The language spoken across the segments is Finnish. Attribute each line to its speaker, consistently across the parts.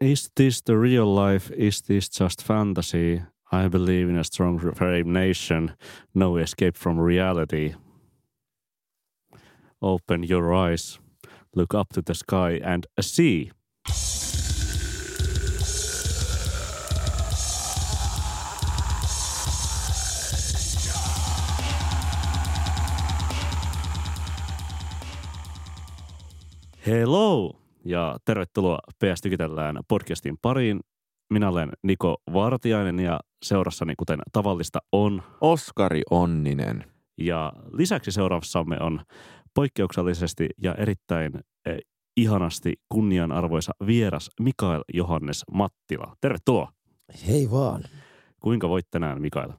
Speaker 1: Is this the real life? Is this just fantasy? I believe in a strong brave nation. No escape from reality. Open your eyes, look up to the sky and see. Hello ja tervetuloa PS Tykitellään podcastin pariin. Minä olen Niko Vartiainen ja seurassani kuten tavallista on.
Speaker 2: Oskari Onninen.
Speaker 1: Ja lisäksi seuraavassamme on poikkeuksellisesti ja erittäin eh, ihanasti kunnianarvoisa vieras Mikael Johannes Mattila. Tervetuloa.
Speaker 3: Hei vaan.
Speaker 1: Kuinka voit tänään, Mikael?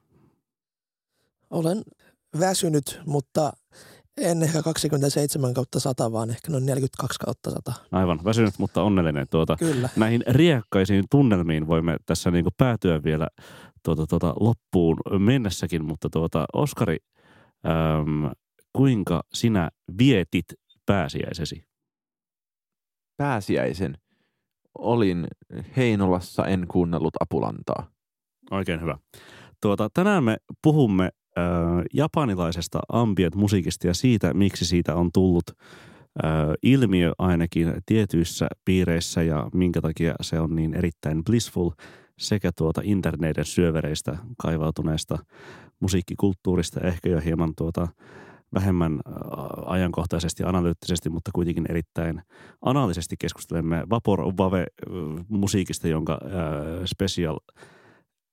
Speaker 3: Olen väsynyt, mutta en ehkä 27 kautta 100, vaan ehkä noin 42 kautta 100.
Speaker 1: Aivan, väsynyt, mutta onnellinen. Tuota,
Speaker 3: Kyllä.
Speaker 1: näihin riekkaisiin tunnelmiin voimme tässä niin päätyä vielä tuota, tuota, loppuun mennessäkin, mutta tuota, Oskari, äm, kuinka sinä vietit pääsiäisesi?
Speaker 2: Pääsiäisen. Olin Heinolassa, en kuunnellut Apulantaa.
Speaker 1: Oikein hyvä. Tuota, tänään me puhumme äh, japanilaisesta ambient-musiikista ja siitä, miksi siitä on tullut äh, ilmiö ainakin tietyissä piireissä ja minkä takia se on niin erittäin blissful sekä tuota interneiden syövereistä kaivautuneesta musiikkikulttuurista ehkä jo hieman tuota vähemmän äh, ajankohtaisesti analyyttisesti, mutta kuitenkin erittäin analisesti keskustelemme Vapor Vave äh, musiikista, jonka special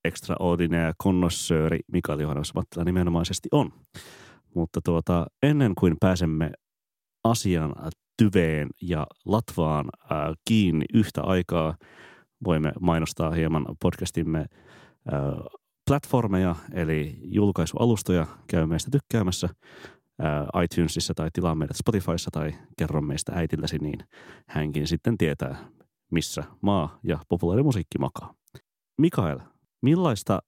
Speaker 1: extraordinaire connoisseur Mikael Johannes Mattila nimenomaisesti on. Mutta tuota, ennen kuin pääsemme asian tyveen ja latvaan äh, kiinni yhtä aikaa, voimme mainostaa hieman podcastimme äh, platformeja, eli julkaisualustoja. Käy meistä tykkäämässä äh, iTunesissa tai tilaa meidät Spotifyssa tai kerro meistä äitilläsi, niin hänkin sitten tietää, missä maa ja populaarimusiikki makaa. Mikael, Millaista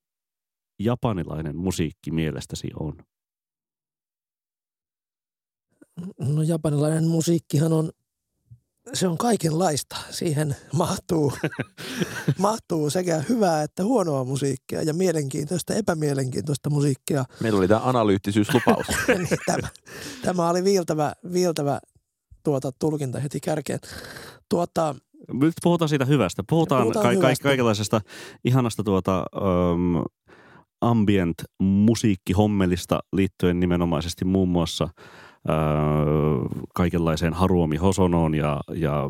Speaker 1: japanilainen musiikki mielestäsi on?
Speaker 3: No japanilainen musiikkihan on, se on kaikenlaista. Siihen mahtuu, mahtuu sekä hyvää että huonoa musiikkia ja mielenkiintoista, epämielenkiintoista musiikkia.
Speaker 2: Meillä oli tämä analyyttisyyslupaus.
Speaker 3: niin, tämä, tämä oli viiltävä, viiltävä tuota, tulkinta heti kärkeen. Tuota,
Speaker 1: nyt puhutaan siitä hyvästä. Puhutaan, puhutaan ka- hyvästä. kaikenlaisesta ihanasta tuota, um, ambient musiikkihommelista liittyen nimenomaisesti muun muassa Uh, kaikenlaiseen Haruomi Hosonoon ja, ja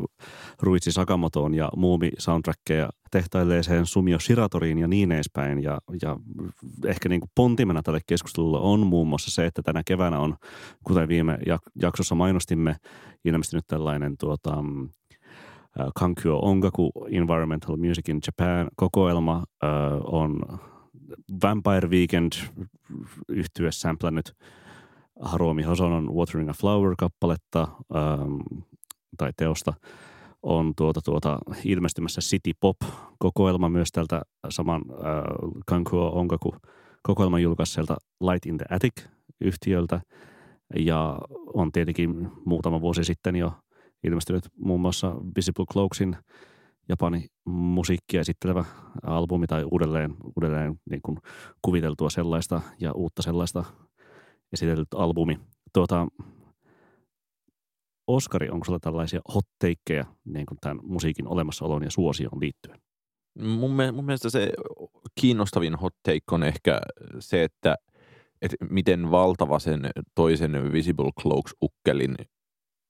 Speaker 1: Ruitsi Sakamotoon ja Muumi soundtrackeja tehtailleeseen Sumio Shiratoriin ja niin edespäin. Ja, ja ehkä niin kuin pontimena tälle keskustelulle on muun muassa se, että tänä keväänä on, kuten viime jaksossa mainostimme, ilmestynyt tällainen tuota, Kankyo Ongaku Environmental Music in Japan kokoelma uh, on Vampire Weekend yhtye samplannut Haruomi Hosonon Watering a Flower-kappaletta um, tai teosta on tuota, tuota, ilmestymässä City Pop-kokoelma myös tältä saman uh, Kankyo Ongaku kokoelman julkaiselta Light in the Attic-yhtiöltä. Ja on tietenkin muutama vuosi sitten jo – ilmestynyt muun muassa Visible Cloaksin Japani musiikkia esittelevä albumi tai uudelleen, uudelleen niin kuin kuviteltua sellaista ja uutta sellaista esitellyt albumi. Tuota, Oskari, onko sulla tällaisia hotteikkeja niin kuin tämän musiikin olemassaoloon ja suosioon liittyen?
Speaker 2: Mun, mun mielestä se kiinnostavin hotteikko on ehkä se, että, että miten valtava sen toisen Visible Cloaks-ukkelin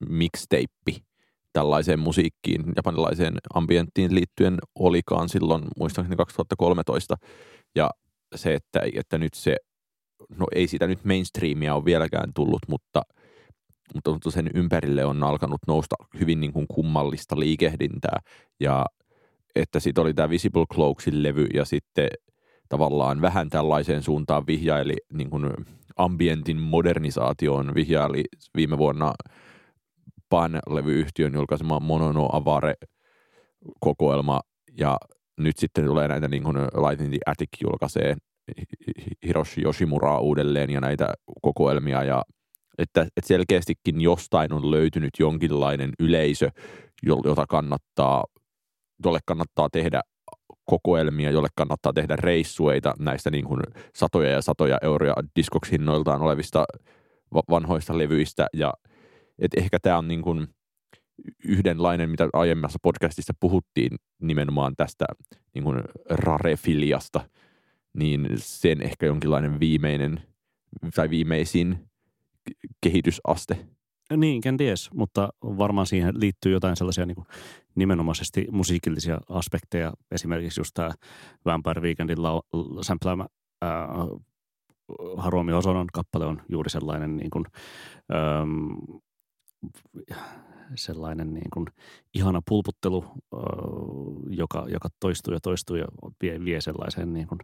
Speaker 2: mixtape tällaiseen musiikkiin, japanilaiseen ambienttiin liittyen olikaan silloin muistaakseni 2013. Ja se, että, että nyt se, no ei sitä nyt mainstreamia ole vieläkään tullut, mutta, mutta sen ympärille on alkanut nousta hyvin niin kuin kummallista liikehdintää. Ja että sitten oli tämä Visible Cloaksin levy ja sitten tavallaan vähän tällaiseen suuntaan vihjaili niin kuin ambientin modernisaatioon vihjaili viime vuonna – Pan-levyyhtiön julkaisema Monono Avare-kokoelma, ja nyt sitten tulee näitä niin kuin Light in the Attic julkaisee Hiroshi Yoshimuraa uudelleen ja näitä kokoelmia, ja että, että selkeästikin jostain on löytynyt jonkinlainen yleisö, jota kannattaa jolle kannattaa tehdä kokoelmia, jolle kannattaa tehdä reissueita näistä niin kuin satoja ja satoja euroja diskokshinnoiltaan olevista vanhoista levyistä. Ja et ehkä tämä on niin kuin yhdenlainen, mitä aiemmassa podcastissa puhuttiin nimenomaan tästä niin kuin rarefiliasta, niin sen ehkä jonkinlainen viimeinen tai viimeisin kehitysaste.
Speaker 1: Niin, kenties, mutta varmaan siihen liittyy jotain sellaisia niin kuin nimenomaisesti musiikillisia aspekteja. Esimerkiksi just tämä Vampire Weekendin lau- sampläämä ää, Haruomi Osonon kappale on juuri sellainen niin kuin, äm, sellainen niin kuin ihana pulputtelu, joka, joka toistuu ja toistuu ja vie, vie sellaiseen niin kuin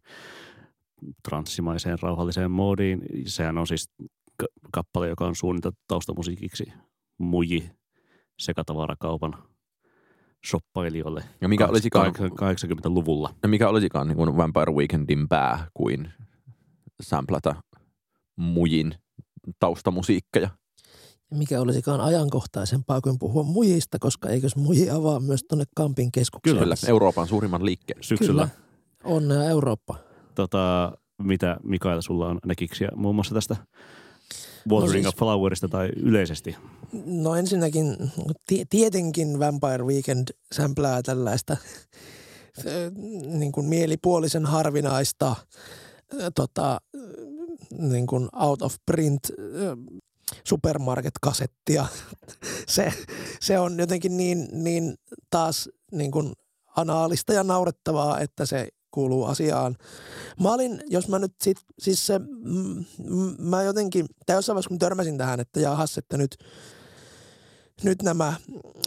Speaker 1: transsimaiseen rauhalliseen moodiin. Sehän on siis kappale, joka on suunniteltu taustamusiikiksi muji sekatavarakaupan shoppailijoille
Speaker 2: ja mikä olisikaan,
Speaker 1: 80-luvulla.
Speaker 2: Ja mikä olisikaan niin kuin Vampire Weekendin pää kuin samplata mujin taustamusiikkeja.
Speaker 3: Mikä olisikaan ajankohtaisempaa kuin puhua mujista, koska eikös muji avaa myös tuonne Kampin keskukseen?
Speaker 2: Kyllä, Euroopan suurimman liikkeen.
Speaker 1: Syksyllä. Kyllä.
Speaker 3: Onnea Eurooppa.
Speaker 1: Tota, mitä Mikael sulla on näkiksiä muun muassa tästä Watering no siis, of Flowerista tai yleisesti?
Speaker 3: No ensinnäkin tietenkin Vampire Weekend sämplää tällaista niin kuin mielipuolisen harvinaista tota, niin kuin out of print supermarket-kasettia. se, se on jotenkin niin, niin taas niin kuin anaalista ja naurettavaa, että se kuuluu asiaan. Mä olin, jos mä nyt sit, siis se, m, m, mä jotenkin, tai jossain vaiheessa kun törmäsin tähän, että jahas, että nyt, nyt nämä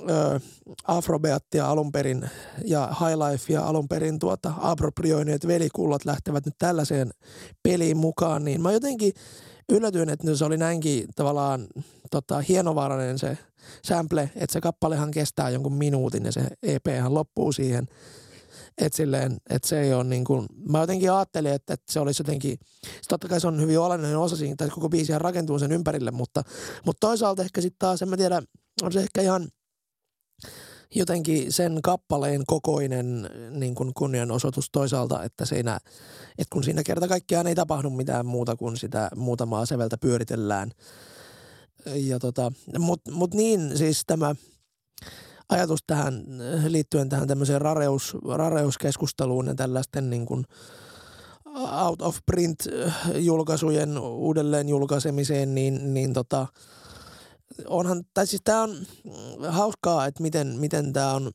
Speaker 3: ö, Afrobeattia alun perin ja Highlifea alun perin tuota aproprioineet velikullat lähtevät nyt tällaiseen peliin mukaan, niin mä jotenkin yllätyin, että se oli näinkin tavallaan tota, hienovarainen se sample, että se kappalehan kestää jonkun minuutin ja se EPhän loppuu siihen – että silleen, että se ei ole niin kuin, mä jotenkin ajattelin, että, että se olisi jotenkin, totta kai se on hyvin olennainen osa siinä, tai koko biisihän rakentuu sen ympärille, mutta, mutta toisaalta ehkä sitten taas, en mä tiedä, on se ehkä ihan jotenkin sen kappaleen kokoinen niin kuin kunnianosoitus toisaalta, että, siinä, että kun siinä kerta kaikkiaan ei tapahdu mitään muuta kuin sitä muutamaa seveltä pyöritellään. Ja tota, Mutta mut niin siis tämä ajatus tähän liittyen tähän tämmöiseen rareus, rareuskeskusteluun ja tällaisten niin kuin out of print julkaisujen uudelleen julkaisemiseen, niin, niin tota, onhan, tai siis tämä on hauskaa, että miten, miten tämä on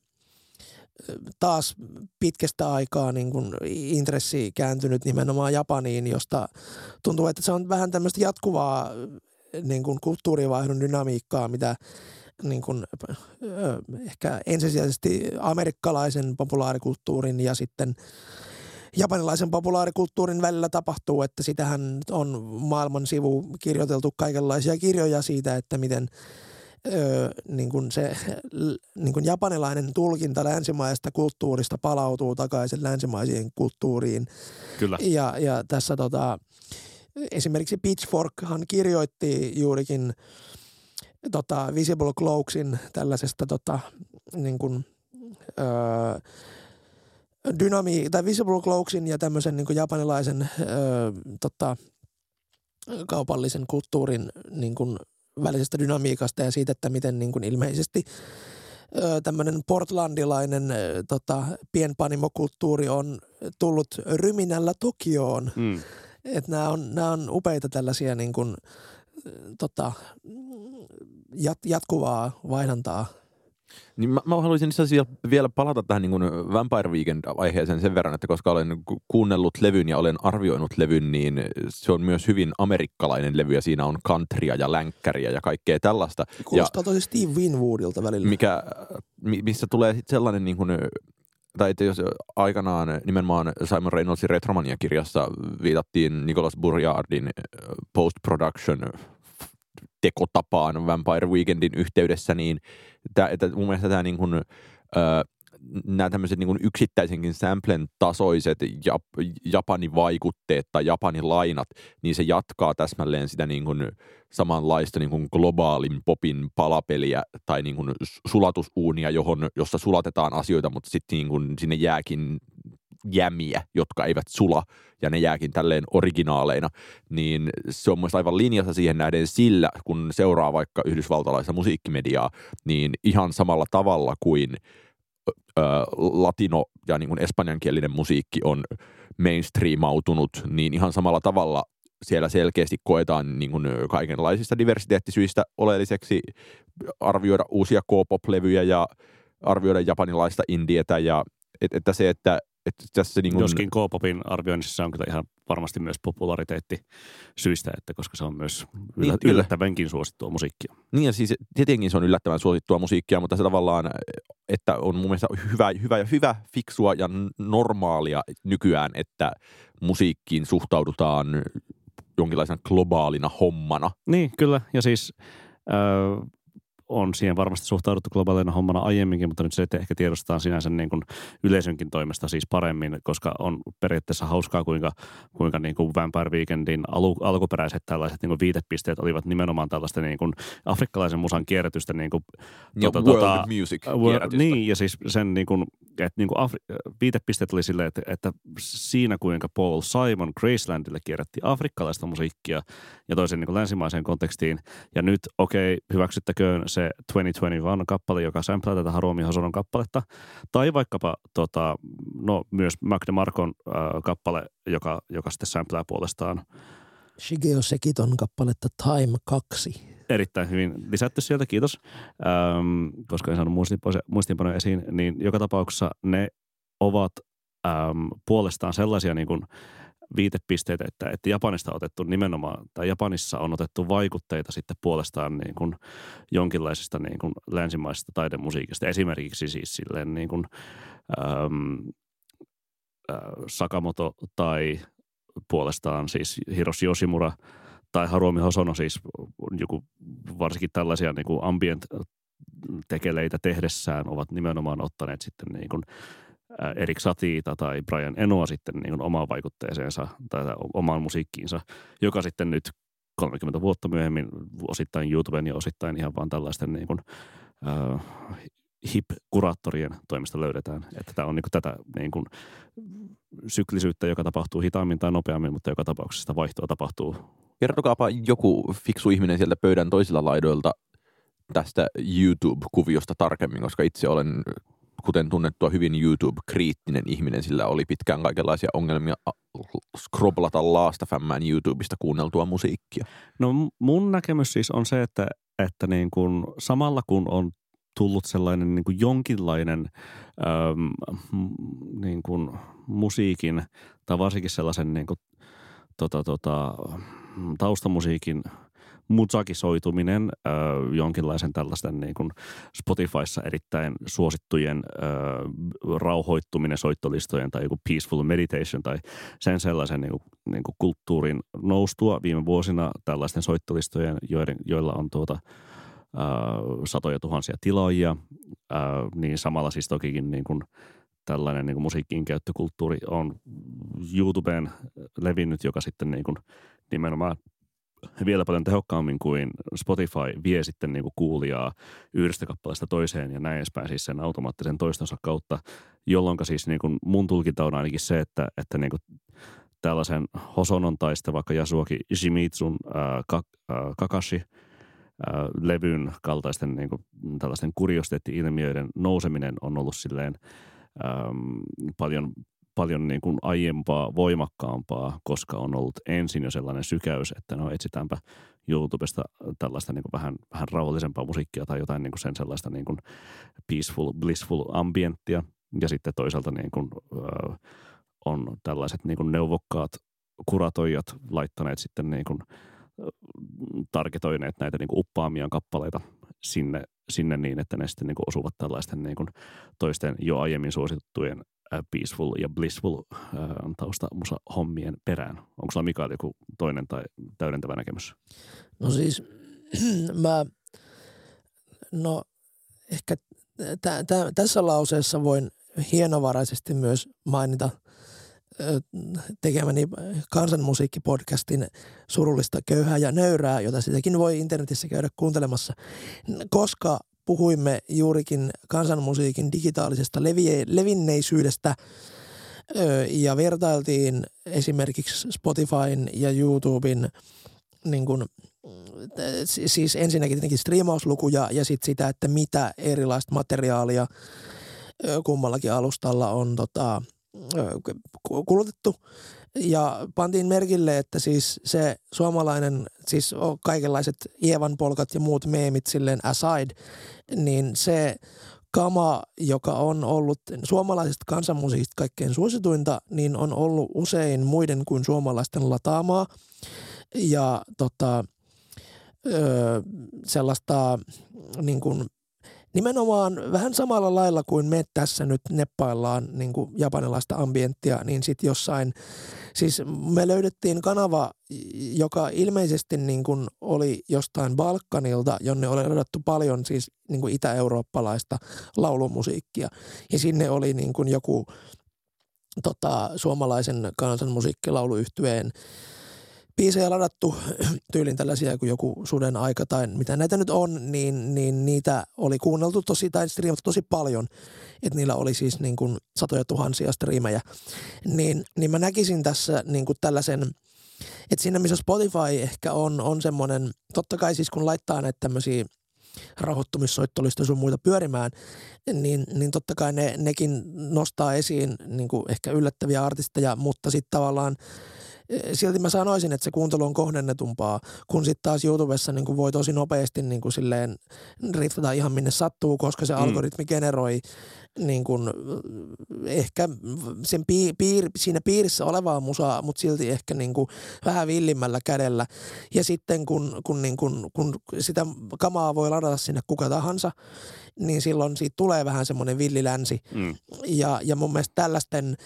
Speaker 3: taas pitkästä aikaa niin kuin intressi kääntynyt nimenomaan Japaniin, josta tuntuu, että se on vähän tämmöistä jatkuvaa niin kuin kulttuurivaihdon dynamiikkaa, mitä niin kuin, ehkä ensisijaisesti amerikkalaisen populaarikulttuurin ja sitten japanilaisen populaarikulttuurin välillä tapahtuu, että sitähän on maailman sivu kirjoiteltu kaikenlaisia kirjoja siitä, että miten öö, niin kuin se niin kuin japanilainen tulkinta länsimaista kulttuurista palautuu takaisin länsimaisiin kulttuuriin.
Speaker 1: Kyllä.
Speaker 3: Ja, ja tässä tota, esimerkiksi Pitchforkhan kirjoitti juurikin – tota, Visible Cloaksin tällaisesta tota, niin kuin, öö, dynami- tai Visible Cloaksin ja tämmöisen niin kuin japanilaisen öö, tota, kaupallisen kulttuurin niin kuin välisestä dynamiikasta ja siitä, että miten niin kuin ilmeisesti tämmöinen portlandilainen tota, pienpanimokulttuuri on tullut ryminällä Tokioon. Mm. Että nämä on, nämä on upeita tällaisia niin kuin, tota, jat, jatkuvaa vaihdantaa.
Speaker 2: Niin mä, mä haluaisin itse vielä palata tähän niin kuin Vampire Weekend-aiheeseen sen verran, että koska olen kuunnellut levyn ja olen arvioinut levyn, niin se on myös hyvin amerikkalainen levy ja siinä on countrya ja länkkäriä ja kaikkea tällaista.
Speaker 3: Kuulostaa ja, tosi Steve Winwoodilta välillä.
Speaker 2: Mikä, missä tulee sellainen niin kuin tai että jos aikanaan nimenomaan Simon Reynoldsin Retromania-kirjassa viitattiin Nicholas Burjardin post-production tekotapaan Vampire Weekendin yhteydessä, niin tää, että mun mielestä tämä niin kuin, nämä tämmöiset niin yksittäisenkin samplen tasoiset Jap, Japanin vaikutteet tai Japanin lainat, niin se jatkaa täsmälleen sitä niin kuin samanlaista niin kuin globaalin popin palapeliä tai niin kuin sulatusuunia, johon, jossa sulatetaan asioita, mutta sitten niin kuin sinne jääkin jämiä, jotka eivät sula, ja ne jääkin tälleen originaaleina, niin se on mielestäni aivan linjassa siihen nähden sillä, kun seuraa vaikka yhdysvaltalaista musiikkimediaa, niin ihan samalla tavalla kuin ö, latino- ja niin kuin espanjankielinen musiikki on mainstreamautunut, niin ihan samalla tavalla siellä selkeästi koetaan niin kuin kaikenlaisista diversiteettisyistä oleelliseksi arvioida uusia K-pop-levyjä ja arvioida japanilaista indietä ja että se, että että tässä niin kuin...
Speaker 1: Joskin K-popin arvioinnissa on kyllä ihan varmasti myös populariteetti syistä, että koska se on myös niin, yllättävänkin suosittua musiikkia.
Speaker 2: Niin ja siis tietenkin se on yllättävän suosittua musiikkia, mutta se tavallaan, että on mun mielestä hyvä, hyvä ja hyvä, fiksua ja normaalia nykyään, että musiikkiin suhtaudutaan jonkinlaisena globaalina hommana.
Speaker 1: Niin, kyllä. Ja siis äh, on siihen varmasti suhtauduttu globaalina hommana aiemminkin, mutta nyt se, että ehkä tiedostetaan sinänsä niin kuin yleisönkin toimesta siis paremmin, koska on periaatteessa hauskaa, kuinka, kuinka niin kuin Vampire Weekendin alu, alkuperäiset tällaiset niin kuin viitepisteet olivat nimenomaan tällaista niin kuin afrikkalaisen musan kierrätystä. Niin kuin,
Speaker 2: ja tuota, world tuota, music
Speaker 1: world, Niin, ja siis sen niin kuin, että niin kuin Afri- viitepisteet oli silleen, että, että siinä kuinka Paul Simon Gracelandille kierrätti afrikkalaista musiikkia ja toisen niin kuin länsimaiseen kontekstiin. Ja nyt, okei, okay, hyväksyttäköön se 2021 kappale, joka samplaa tätä Haruomi Hosonon kappaletta. Tai vaikkapa tota, no, myös Mac DeMarcon äh, kappale, joka, joka sitten samplaa puolestaan
Speaker 3: Shigeo Sekiton kappaletta Time 2.
Speaker 1: Erittäin hyvin lisätty sieltä, kiitos. Ähm, koska en saanut muistinpanoja esiin, niin joka tapauksessa ne ovat ähm, puolestaan sellaisia niin kuin, viitepisteitä, että, että Japanista on otettu nimenomaan, tai Japanissa on otettu vaikutteita sitten puolestaan niin kuin jonkinlaisesta niin kuin länsimaisesta taidemusiikista. Esimerkiksi siis silleen niin kuin, äm, äh, Sakamoto tai puolestaan siis Hiroshi Yoshimura tai Haruomi Hosono siis joku varsinkin tällaisia niin kuin ambient tekeleitä tehdessään ovat nimenomaan ottaneet sitten niin kuin Erik Satiita tai Brian Enoa sitten niin omaan vaikutteeseensa tai omaan musiikkiinsa, joka sitten nyt 30 vuotta myöhemmin osittain YouTuben ja osittain ihan vaan tällaisten niin kuin, äh, hip-kuraattorien toimesta löydetään. Että tämä on niin kuin tätä niin kuin, syklisyyttä, joka tapahtuu hitaammin tai nopeammin, mutta joka tapauksessa vaihtoa tapahtuu.
Speaker 2: Kertokaapa joku fiksu ihminen sieltä pöydän toisilla laidoilta tästä YouTube-kuviosta tarkemmin, koska itse olen kuten tunnettua hyvin YouTube-kriittinen ihminen, sillä oli pitkään kaikenlaisia ongelmia skroblata laastafämmään YouTubesta kuunneltua musiikkia.
Speaker 1: No mun näkemys siis on se, että, että niin kuin samalla kun on tullut sellainen niin kuin jonkinlainen äm, niin kuin musiikin tai varsinkin sellaisen niin kuin, tota, tota, taustamusiikin – musakisoituminen, äh, jonkinlaisen tällaisten niin kuin Spotifyssa erittäin suosittujen äh, rauhoittuminen soittolistojen tai joku peaceful meditation tai sen sellaisen niin kuin, niin kuin kulttuurin noustua. Viime vuosina tällaisten soittolistojen, joiden, joilla on tuota, äh, satoja tuhansia tilaajia, äh, niin samalla siis tokikin niin kuin tällainen niin kuin musiikin käyttökulttuuri on YouTubeen levinnyt, joka sitten niin kuin nimenomaan vielä paljon tehokkaammin kuin Spotify vie sitten niin kuin kuulijaa yhdestä kappaleesta toiseen ja näin edespäin siis sen automaattisen toistonsa kautta, jolloin siis niin kuin mun tulkinta on ainakin se, että, että niin kuin tällaisen Hosonon tai sitten vaikka Yasuoki Shimitsun ää, ka, ää, Kakashi levyn kaltaisten niin kuin, tällaisten kuriosteetti-ilmiöiden nouseminen on ollut silleen äm, paljon paljon niin kuin aiempaa voimakkaampaa, koska on ollut ensin jo sellainen sykäys, että no etsitäänpä YouTubesta tällaista niin kuin vähän, vähän rauhallisempaa musiikkia tai jotain niin kuin sen sellaista niin kuin peaceful, blissful ambienttia. Ja sitten toisaalta niin kuin, äh, on tällaiset niin kuin neuvokkaat kuratoijat laittaneet sitten niin kuin, tarketoineet näitä niin kuin uppaamia kappaleita sinne, sinne niin, että ne sitten niin kuin osuvat tällaisten niin kuin toisten jo aiemmin suosittujen peaceful ja blissful tausta musa hommien perään. Onko sulla Mikael joku toinen tai täydentävä näkemys?
Speaker 3: No siis mä, no ehkä tä, tä, tässä lauseessa voin hienovaraisesti myös mainita tekemäni kansanmusiikkipodcastin surullista köyhää ja nöyrää, jota sitäkin voi internetissä käydä kuuntelemassa, koska puhuimme juurikin kansanmusiikin digitaalisesta levi- levinneisyydestä ja vertailtiin esimerkiksi Spotifyn ja YouTuben niin kuin, siis ensinnäkin tietenkin striimauslukuja ja sitten sitä, että mitä erilaista materiaalia kummallakin alustalla on tota, kulutettu. Ja pantiin merkille, että siis se suomalainen, siis kaikenlaiset Ievan polkat ja muut meemit silleen aside, niin se kama, joka on ollut suomalaisesta kansanmusiikista kaikkein suosituinta, niin on ollut usein muiden kuin suomalaisten lataamaa. Ja tota, öö, sellaista niin kuin nimenomaan vähän samalla lailla kuin me tässä nyt neppaillaan niin kuin japanilaista ambienttia, niin sitten jossain, siis me löydettiin kanava, joka ilmeisesti niin kuin oli jostain Balkanilta, jonne oli ladattu paljon siis niin kuin itä-eurooppalaista laulumusiikkia. Ja sinne oli niin kuin joku tota, suomalaisen kansanmusiikkilauluyhtyeen biisejä ladattu tyylin tällaisia kuin joku Suden aika tai mitä näitä nyt on, niin, niin niitä oli kuunneltu tosi tai striimattu tosi paljon. Että niillä oli siis niin kuin satoja tuhansia striimejä. Niin, niin mä näkisin tässä niin kuin tällaisen, että siinä missä Spotify ehkä on, on semmoinen, totta kai siis kun laittaa näitä tämmöisiä rahoittumissoittolista sun muita pyörimään, niin, niin totta kai ne, nekin nostaa esiin niin kuin ehkä yllättäviä artisteja, mutta sitten tavallaan – silti mä sanoisin, että se kuuntelu on kohdennetumpaa, kun sitten taas YouTubessa niin kuin voi tosi nopeasti niin kuin silleen riittää ihan minne sattuu, koska se mm. algoritmi generoi niin kuin, ehkä sen piir, piir, siinä piirissä olevaa musaa, mutta silti ehkä niin kuin vähän villimmällä kädellä. Ja sitten kun, kun, niin kuin, kun sitä kamaa voi ladata sinne kuka tahansa, niin silloin siitä tulee vähän semmoinen villilänsi. Mm. Ja, ja mun mielestä tällaisten –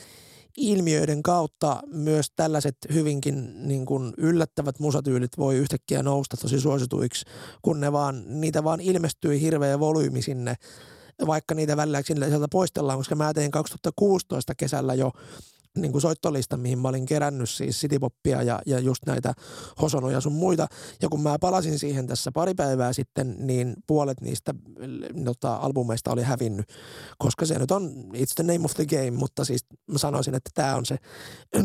Speaker 3: ilmiöiden kautta myös tällaiset hyvinkin niin kuin yllättävät musatyylit voi yhtäkkiä nousta tosi suosituiksi, kun ne vaan, niitä vaan ilmestyy hirveä volyymi sinne vaikka niitä välillä sieltä poistellaan, koska mä tein 2016 kesällä jo niin kuin soittolista, mihin mä olin kerännyt siis citypoppia ja, ja just näitä hosonoja sun muita. Ja kun mä palasin siihen tässä pari päivää sitten, niin puolet niistä nota, albumeista oli hävinnyt, koska se nyt on it's the name of the game, mutta siis mä sanoisin, että tämä on se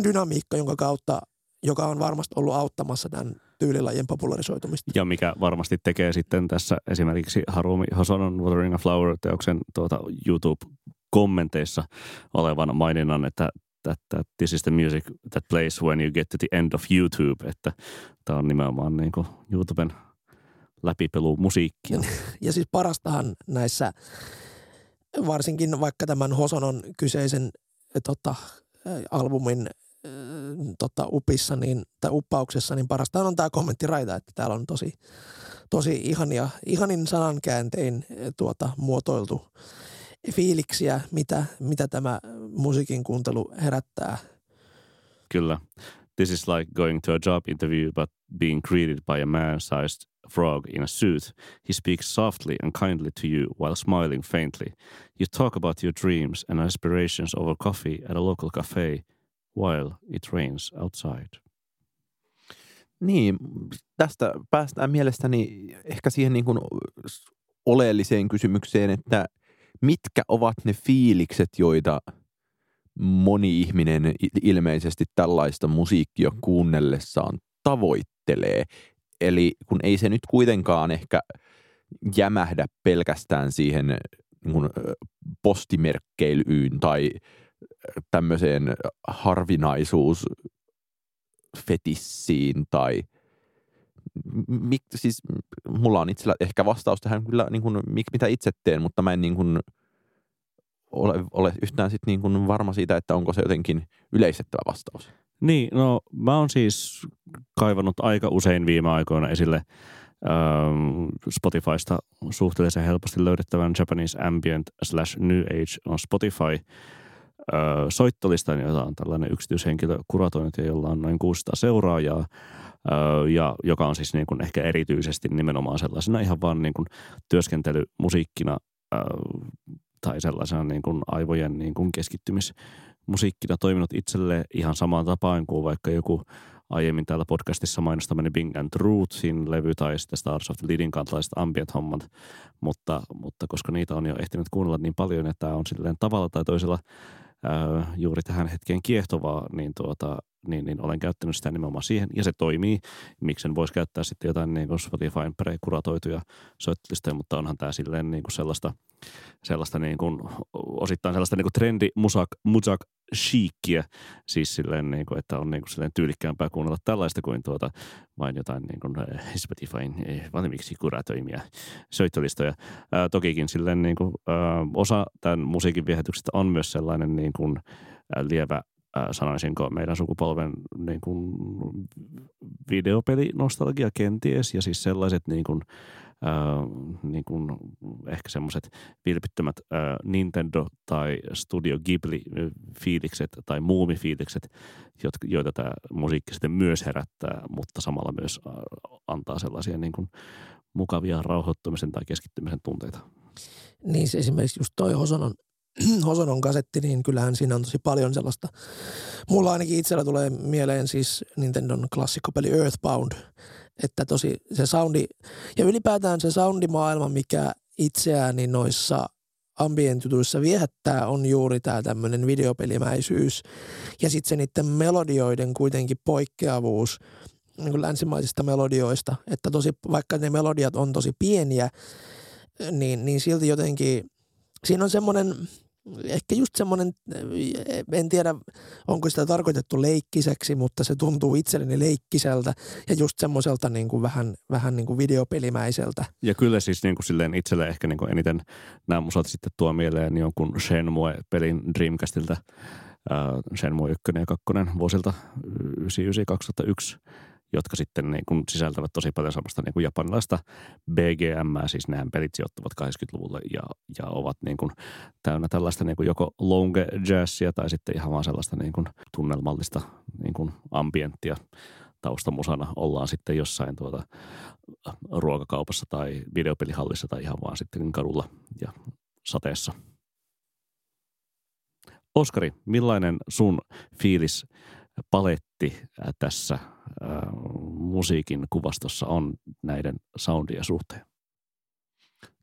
Speaker 3: dynamiikka, jonka kautta joka on varmasti ollut auttamassa tämän tyylilajien popularisoitumista.
Speaker 1: Ja mikä varmasti tekee sitten tässä esimerkiksi Harumi Hosonon Watering a Flower-teoksen tuota YouTube-kommenteissa olevan maininnan, että that, that this is the music that plays when you get to the end of YouTube, että tämä on nimenomaan niin kuin YouTuben läpipelu musiikkia.
Speaker 3: Ja siis parastahan näissä, varsinkin vaikka tämän Hosonon kyseisen tota, albumin tota, upissa niin, tai uppauksessa, niin parasta on tämä kommenttiraita, että täällä on tosi, tosi ihania, ihanin sanankääntein tuota, muotoiltu fiiliksiä, mitä, mitä tämä musiikin kuuntelu herättää.
Speaker 1: Kyllä. This is like going to a job interview but being greeted by a man-sized frog in a suit. He speaks softly and kindly to you while smiling faintly. You talk about your dreams and aspirations over coffee at a local cafe while it rains outside.
Speaker 2: Niin, tästä päästään mielestäni ehkä siihen niin kuin oleelliseen kysymykseen, että – mitkä ovat ne fiilikset, joita moni ihminen ilmeisesti tällaista musiikkia kuunnellessaan tavoittelee. Eli kun ei se nyt kuitenkaan ehkä jämähdä pelkästään siihen niin postimerkkeilyyn tai tämmöiseen harvinaisuus fetissiin tai mik, siis mulla on itsellä ehkä vastaus tähän kyllä niin kuin, mitä itse teen, mutta mä en niin kuin, ole, ole yhtään sit niin kuin varma siitä, että onko se jotenkin yleistettävä vastaus.
Speaker 1: Niin, no mä oon siis kaivannut aika usein viime aikoina esille ähm, Spotifysta suhteellisen helposti löydettävän Japanese Ambient slash New Age on Spotify äh, soittolistan, jota on tällainen yksityishenkilö kuratoinut ja jolla on noin 600 seuraajaa ja joka on siis niin kuin ehkä erityisesti nimenomaan sellaisena ihan vaan niin kuin työskentelymusiikkina tai sellaisena niin kuin aivojen niin kuin keskittymismusiikkina toiminut itselle ihan samaan tapaan kuin vaikka joku aiemmin täällä podcastissa mainostamani Bing and Rootsin levy tai sitten Stars of the Leading kantalaiset ambient-hommat, mutta, mutta koska niitä on jo ehtinyt kuunnella niin paljon, että tämä on silleen tavalla tai toisella ää, juuri tähän hetkeen kiehtovaa, niin, tuota, niin, niin olen käyttänyt sitä nimenomaan siihen ja se toimii. Miksen voisi käyttää sitten jotain niin kuin Spotifyn pre-kuratoituja soittolistoja, mutta onhan tämä silleen niin kuin sellaista – sellaista niin kuin, osittain sellaista niin kuin trendi musak, musak chiikkiä, siis silleen, niin kuin, että on niin kuin, silleen tyylikkäämpää kuunnella tällaista kuin tuota, vain jotain niin kuin, äh, Spotifyn äh, valmiiksi kuratoimia soittolistoja. Ää, tokikin silleen, niin kuin, ää, osa tämän musiikin viehätyksestä on myös sellainen niin kuin, ää, lievä sanoisinko meidän sukupolven niin kuin videopelinostalgia kenties ja siis sellaiset niin kuin, äh, niin kuin ehkä semmoiset vilpittömät äh, Nintendo tai Studio Ghibli-fiilikset tai muumifiilikset, joita tämä musiikki sitten myös herättää, mutta samalla myös äh, antaa sellaisia niin kuin mukavia rauhoittumisen tai keskittymisen tunteita.
Speaker 3: Niin se esimerkiksi just toi Hosonon Hosonon kasetti, niin kyllähän siinä on tosi paljon sellaista. Mulla ainakin itsellä tulee mieleen siis Nintendon klassikkopeli Earthbound, että tosi se soundi, ja ylipäätään se soundimaailma, mikä itseäni noissa ambient-jutuissa viehättää, on juuri tämä tämmöinen videopelimäisyys. Ja sitten se niiden melodioiden kuitenkin poikkeavuus niin kuin länsimaisista melodioista, että tosi, vaikka ne melodiat on tosi pieniä, niin, niin silti jotenkin siinä on semmoinen ehkä just semmoinen, en tiedä onko sitä tarkoitettu leikkiseksi, mutta se tuntuu itselleni leikkiseltä ja just semmoiselta niin kuin vähän, vähän niin kuin videopelimäiseltä.
Speaker 1: Ja kyllä siis niin kuin silleen itselle ehkä niin kuin eniten nämä musat sitten tuo mieleen jonkun Shenmue-pelin Dreamcastilta, uh, Shenmue 1 ja 2 vuosilta 99-2001 jotka sitten niin kuin sisältävät tosi paljon samasta niin kuin japanilaista BGM, siis nämä pelit sijoittuvat 80-luvulle ja, ja ovat niin kuin täynnä tällaista niin kuin joko longe jazzia tai sitten ihan vaan sellaista niin kuin tunnelmallista niin kuin ambienttia taustamusana ollaan sitten jossain tuota ruokakaupassa tai videopelihallissa tai ihan vaan sitten kadulla ja sateessa. Oskari, millainen sun fiilis paletti tässä musiikin kuvastossa on näiden soundien suhteen?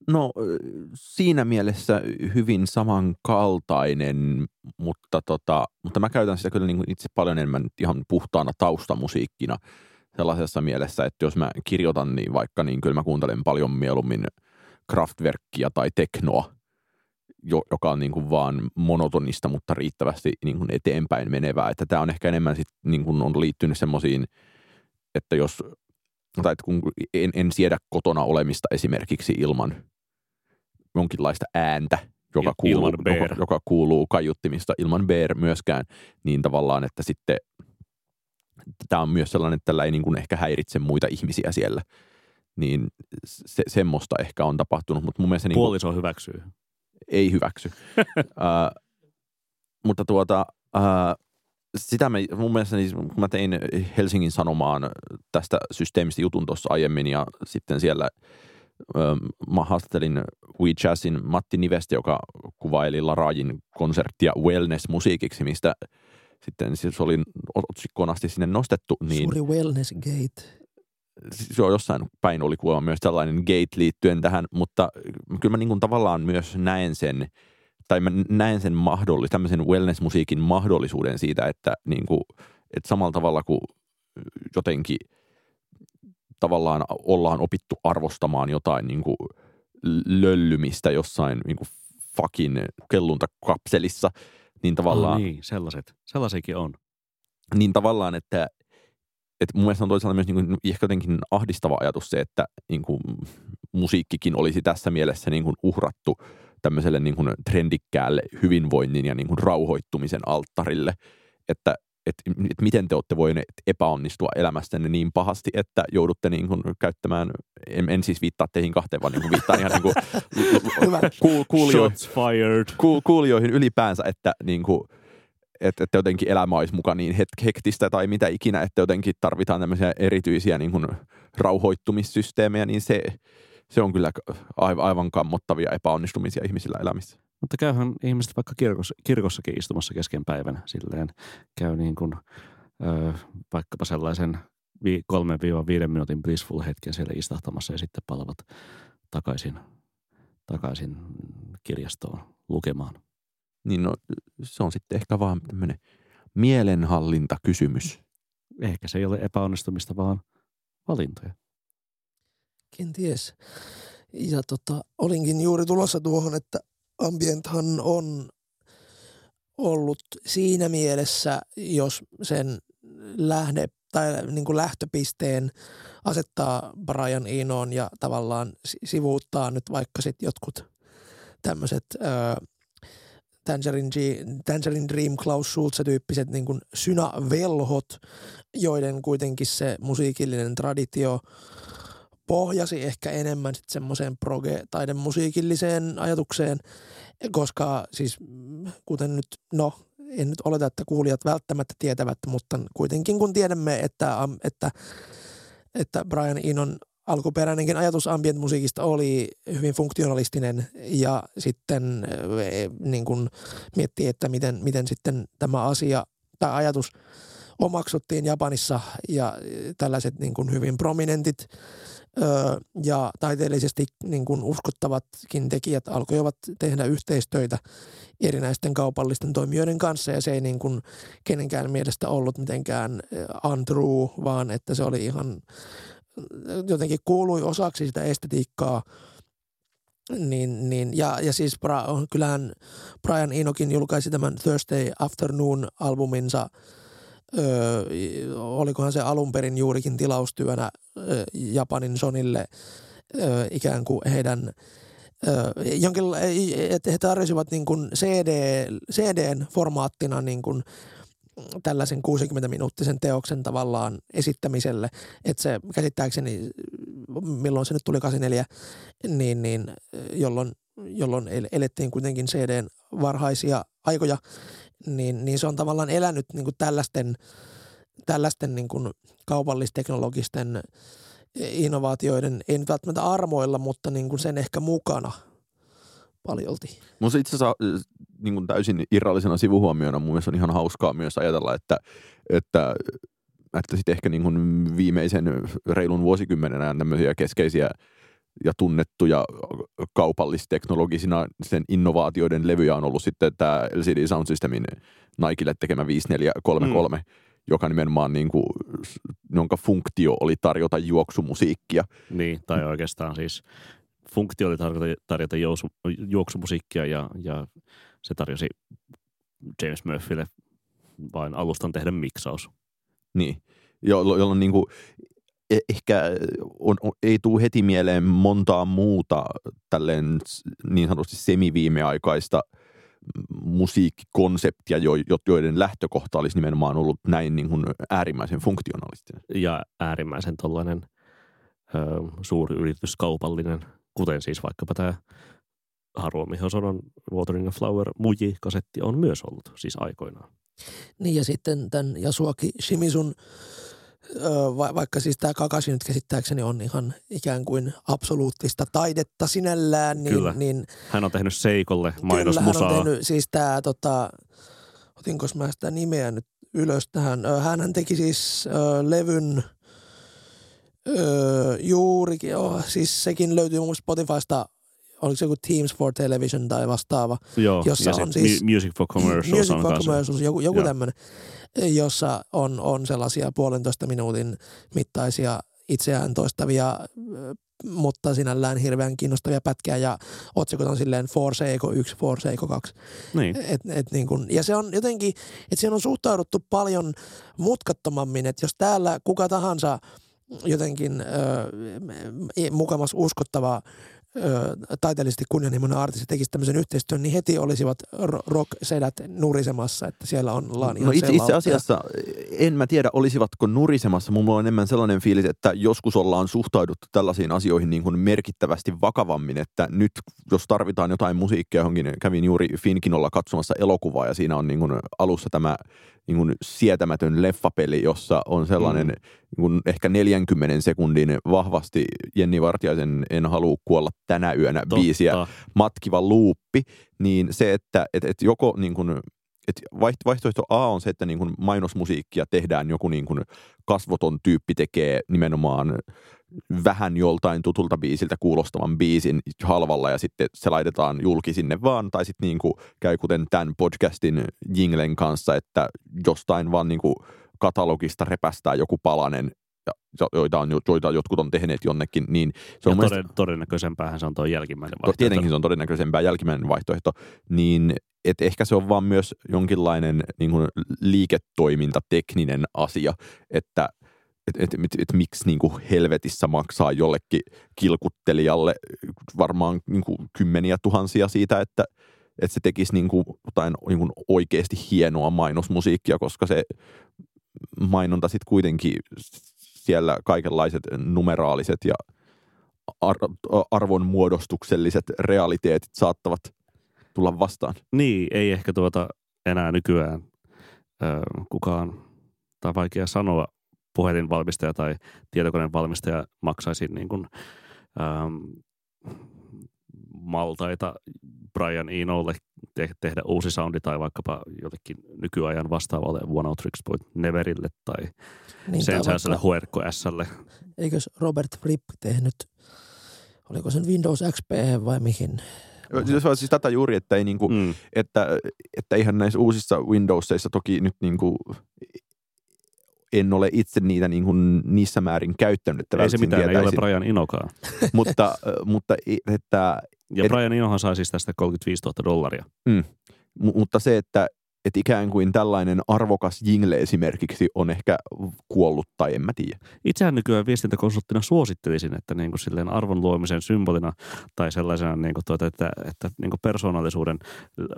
Speaker 2: No siinä mielessä hyvin samankaltainen, mutta, tota, mutta mä käytän sitä kyllä niin kuin itse paljon enemmän ihan puhtaana taustamusiikkina sellaisessa mielessä, että jos mä kirjoitan, niin vaikka niin kyllä mä kuuntelen paljon mieluummin Kraftwerkia tai teknoa, joka on niin kuin vaan monotonista, mutta riittävästi niin kuin eteenpäin menevää. Että tämä on ehkä enemmän sit, niin kuin on liittynyt semmoisiin, että jos, tai että kun en, en siedä kotona olemista esimerkiksi ilman jonkinlaista ääntä, joka kuuluu, joka, joka kuuluu kaiuttimista ilman bear myöskään, niin tavallaan, että sitten tämä on myös sellainen, että tällä ei niin kuin ehkä häiritse muita ihmisiä siellä. Niin se, semmoista ehkä on tapahtunut, mutta mun mielestä... Niin
Speaker 1: Puoliso hyväksyy
Speaker 2: ei hyväksy. uh, mutta tuota, uh, sitä me, mun mielestä niin, kun mä tein Helsingin Sanomaan tästä systeemistä jutun tuossa aiemmin ja sitten siellä uh, mä haastattelin We Jazzin Matti Nivestä, joka kuvaili Larajin konserttia wellness-musiikiksi, mistä sitten siis oli otsikkoon asti sinne nostettu. Niin,
Speaker 3: Suuri wellness gate
Speaker 2: se on jossain päin oli kuulemma myös tällainen gate liittyen tähän, mutta kyllä mä niin kuin tavallaan myös näen sen, tai mä näen sen mahdollis, tämmöisen wellness-musiikin mahdollisuuden siitä, että, niin kuin, että samalla tavalla kuin jotenkin tavallaan ollaan opittu arvostamaan jotain niin kuin löllymistä jossain niin kuin fucking kelluntakapselissa, niin tavallaan... Oh,
Speaker 1: niin, sellaiset. Sellaisiakin on.
Speaker 2: Niin tavallaan, että että mun mielestä on toisaalta myös niin kuin, ehkä jotenkin ahdistava ajatus se, että niin kuin, musiikkikin olisi tässä mielessä niin kuin, uhrattu tämmöiselle niin kuin, trendikkäälle hyvinvoinnin ja niin kuin, rauhoittumisen alttarille, että että et miten te olette voineet epäonnistua elämästänne niin pahasti, että joudutte niin kuin käyttämään, en, en siis viittaa teihin kahteen, vaan niin kuin viittaan ihan niin kuin
Speaker 1: kuul, kuulijoihin,
Speaker 2: kuul, kuulijoihin ylipäänsä, että niin kuin, että, että jotenkin elämä olisi mukaan niin hektistä tai mitä ikinä, että jotenkin tarvitaan tämmöisiä erityisiä niin kuin rauhoittumissysteemejä, niin se, se on kyllä aivan kammottavia epäonnistumisia ihmisillä elämissä.
Speaker 1: Mutta käyhän ihmiset vaikka kirkossa, kirkossakin istumassa kesken päivän silleen. Käy niin kuin ö, vaikkapa sellaisen 3-5 minuutin blissful hetken siellä istahtamassa ja sitten palavat takaisin, takaisin kirjastoon lukemaan.
Speaker 2: Niin no, se on sitten ehkä vaan tämmöinen mielenhallintakysymys.
Speaker 1: Ehkä se ei ole epäonnistumista, vaan valintoja.
Speaker 3: Kenties. Ja tota, olinkin juuri tulossa tuohon, että Ambienthan on ollut siinä mielessä, jos sen lähde tai niin kuin lähtöpisteen asettaa Brian Enoon ja tavallaan sivuuttaa nyt vaikka sitten jotkut tämmöiset Tangerine, Tangerine Dream, Klaus Schulze-tyyppiset niin kuin synavelhot, joiden kuitenkin se musiikillinen traditio pohjasi ehkä enemmän sitten semmoiseen proge-taiden musiikilliseen ajatukseen, koska siis kuten nyt, no en nyt oleta, että kuulijat välttämättä tietävät, mutta kuitenkin kun tiedämme, että, että, että Brian Inon alkuperäinenkin ajatus ambient-musiikista oli hyvin funktionalistinen ja sitten e, niin kuin miettii, että miten, miten sitten tämä asia tai ajatus omaksuttiin Japanissa ja tällaiset niin kuin hyvin prominentit ja taiteellisesti niin kuin uskottavatkin tekijät alkoivat tehdä yhteistöitä erinäisten kaupallisten toimijoiden kanssa. Ja se ei niin kuin kenenkään mielestä ollut mitenkään untrue, vaan että se oli ihan jotenkin kuului osaksi sitä estetiikkaa niin, niin, ja, ja siis Bra, kyllähän Brian Inokin julkaisi tämän Thursday Afternoon-albuminsa – öö, olikohan se alun perin juurikin tilaustyönä öö, Japanin Sonille öö, ikään kuin heidän öö, jonkin, että he tarjosivat niin kuin CD, CDn formaattina niin kuin tällaisen 60-minuuttisen teoksen tavallaan esittämiselle, että se käsittääkseni, milloin se nyt tuli 84, niin, niin jolloin, jolloin elettiin kuitenkin CDn varhaisia aikoja, niin, niin se on tavallaan elänyt niin kuin tällaisten, tällaisten niin kuin kaupallisteknologisten innovaatioiden, ei nyt välttämättä armoilla, mutta niin kuin sen ehkä mukana paljolti.
Speaker 2: Mun itse asiassa niin kuin täysin irrallisena sivuhuomiona mun mielestä on ihan hauskaa myös ajatella, että, että että sitten ehkä niin kuin viimeisen reilun vuosikymmenen ajan tämmöisiä keskeisiä ja tunnettuja kaupallisteknologisina sen innovaatioiden levyjä on ollut sitten tämä LCD Sound Systemin Nikelle tekemä 5433, mm. joka nimenomaan niin kuin, jonka funktio oli tarjota juoksumusiikkia.
Speaker 1: Niin, tai oikeastaan siis funktio oli tarjota, tarjota juoksumusiikkia ja, ja se tarjosi James Murphylle vain alustan tehdä miksaus.
Speaker 2: Niin, jolloin niin kuin E, ehkä on, on, ei tule heti mieleen montaa muuta tälleen niin sanotusti semiviimeaikaista musiikkikonseptia, joiden lähtökohta olisi nimenomaan ollut näin niin kuin äärimmäisen funktionalistinen.
Speaker 1: Ja äärimmäisen tuollainen suuri yritys kaupallinen, kuten siis vaikkapa tämä Haruo Mihosonon Watering a Flower muji-kasetti on myös ollut siis aikoinaan.
Speaker 3: Niin ja sitten tämän Yasuaki Shimizun va- vaikka siis tämä Kakashi nyt käsittääkseni on ihan ikään kuin absoluuttista taidetta sinällään. Niin,
Speaker 1: kyllä.
Speaker 3: Niin,
Speaker 1: hän on tehnyt Seikolle mainosmusaa.
Speaker 3: Kyllä, hän on tehnyt siis tämä, tota, otinko mä sitä nimeä nyt ylös tähän. Hän teki siis ö, levyn ö, juurikin, oh, siis sekin löytyy mun Spotifysta oliko se joku Teams for Television tai vastaava.
Speaker 1: Joo, jossa on siis, Music for Commercials
Speaker 3: Music for Commercials, joku, joku tämmöinen jossa on, on sellaisia puolentoista minuutin mittaisia itseään toistavia, mutta sinällään hirveän kiinnostavia pätkiä ja otsikot on silleen Force Eco 1, Force Eco 2.
Speaker 1: Niin.
Speaker 3: Et, et niin kun, ja se on jotenkin, että siihen on suhtauduttu paljon mutkattomammin, että jos täällä kuka tahansa jotenkin ö, mukamas uskottava taiteellisesti kunnianhimoinen artisti tekisi tämmöisen yhteistyön, niin heti olisivat rock-sedät nurisemassa, että siellä on laan
Speaker 2: No itse, itse asiassa en mä tiedä, olisivatko nurisemassa. Mulla on enemmän sellainen fiilis, että joskus ollaan suhtauduttu tällaisiin asioihin niin kuin merkittävästi vakavammin, että nyt jos tarvitaan jotain musiikkia johonkin, kävin juuri Finkinolla katsomassa elokuvaa ja siinä on niin kuin alussa tämä niin kuin sietämätön leffapeli, jossa on sellainen mm niin ehkä 40 sekunnin vahvasti Jenni Vartiaisen En halua kuolla tänä yönä
Speaker 1: Totta.
Speaker 2: biisiä matkiva luuppi, niin se, että et, et joko niin kuin, et vaihtoehto A on se, että niin kuin mainosmusiikkia tehdään joku niin kuin kasvoton tyyppi tekee nimenomaan vähän joltain tutulta biisiltä kuulostavan biisin halvalla ja sitten se laitetaan julki sinne vaan. Tai sitten niin kuin käy kuten tämän podcastin jinglen kanssa, että jostain vaan niin kuin katalogista repästää joku palanen ja joita, on, joita jotkut on tehneet jonnekin, niin
Speaker 1: se on ja mielestä, toden, todennäköisempäähän se on tuo jälkimmäinen vaihtoehto.
Speaker 2: Tietenkin se on todennäköisempää jälkimmäinen vaihtoehto, niin et ehkä se on vaan myös jonkinlainen niin kuin liiketoimintatekninen asia, että että et, et, et, miksi niin kuin helvetissä maksaa jollekin kilkuttelijalle varmaan niin kuin kymmeniä tuhansia siitä, että, että se tekisi niin kuin jotain niin kuin oikeasti hienoa mainosmusiikkia, koska se mainonta sitten kuitenkin siellä kaikenlaiset numeraaliset ja ar- arvonmuodostukselliset realiteetit saattavat tulla vastaan.
Speaker 1: Niin, ei ehkä tuota enää nykyään ö, kukaan, tai vaikea sanoa, puhelinvalmistaja tai tietokoneen valmistaja maksaisi niin kuin, ähm, maltaita Brian Enolle te- tehdä uusi soundi tai vaikkapa jollekin nykyajan vastaavalle One Out Point Neverille tai niin, sen sellaiselle Huerko Slle.
Speaker 3: Eikös Robert Fripp tehnyt, oliko sen Windows XP vai mihin?
Speaker 2: Se on siis tätä juuri, että, ei niinku, mm. että, että ihan näissä uusissa Windowsissa toki nyt niinku en ole itse niitä niin kuin niissä määrin käyttänyt. Että
Speaker 1: ei se mitään, tietäisin. ei ole Brian Inokaan.
Speaker 2: mutta, mutta että...
Speaker 1: Ja et, Brian Inohan sai siis tästä 35 000 dollaria.
Speaker 2: Mm, mutta se, että että ikään kuin tällainen arvokas jingle esimerkiksi on ehkä kuollut tai en mä tiedä.
Speaker 1: Itsehän nykyään viestintäkonsulttina suosittelisin, että niin kuin silleen arvon luomisen symbolina tai sellaisena, niin kuin tuota, että, että niin kuin persoonallisuuden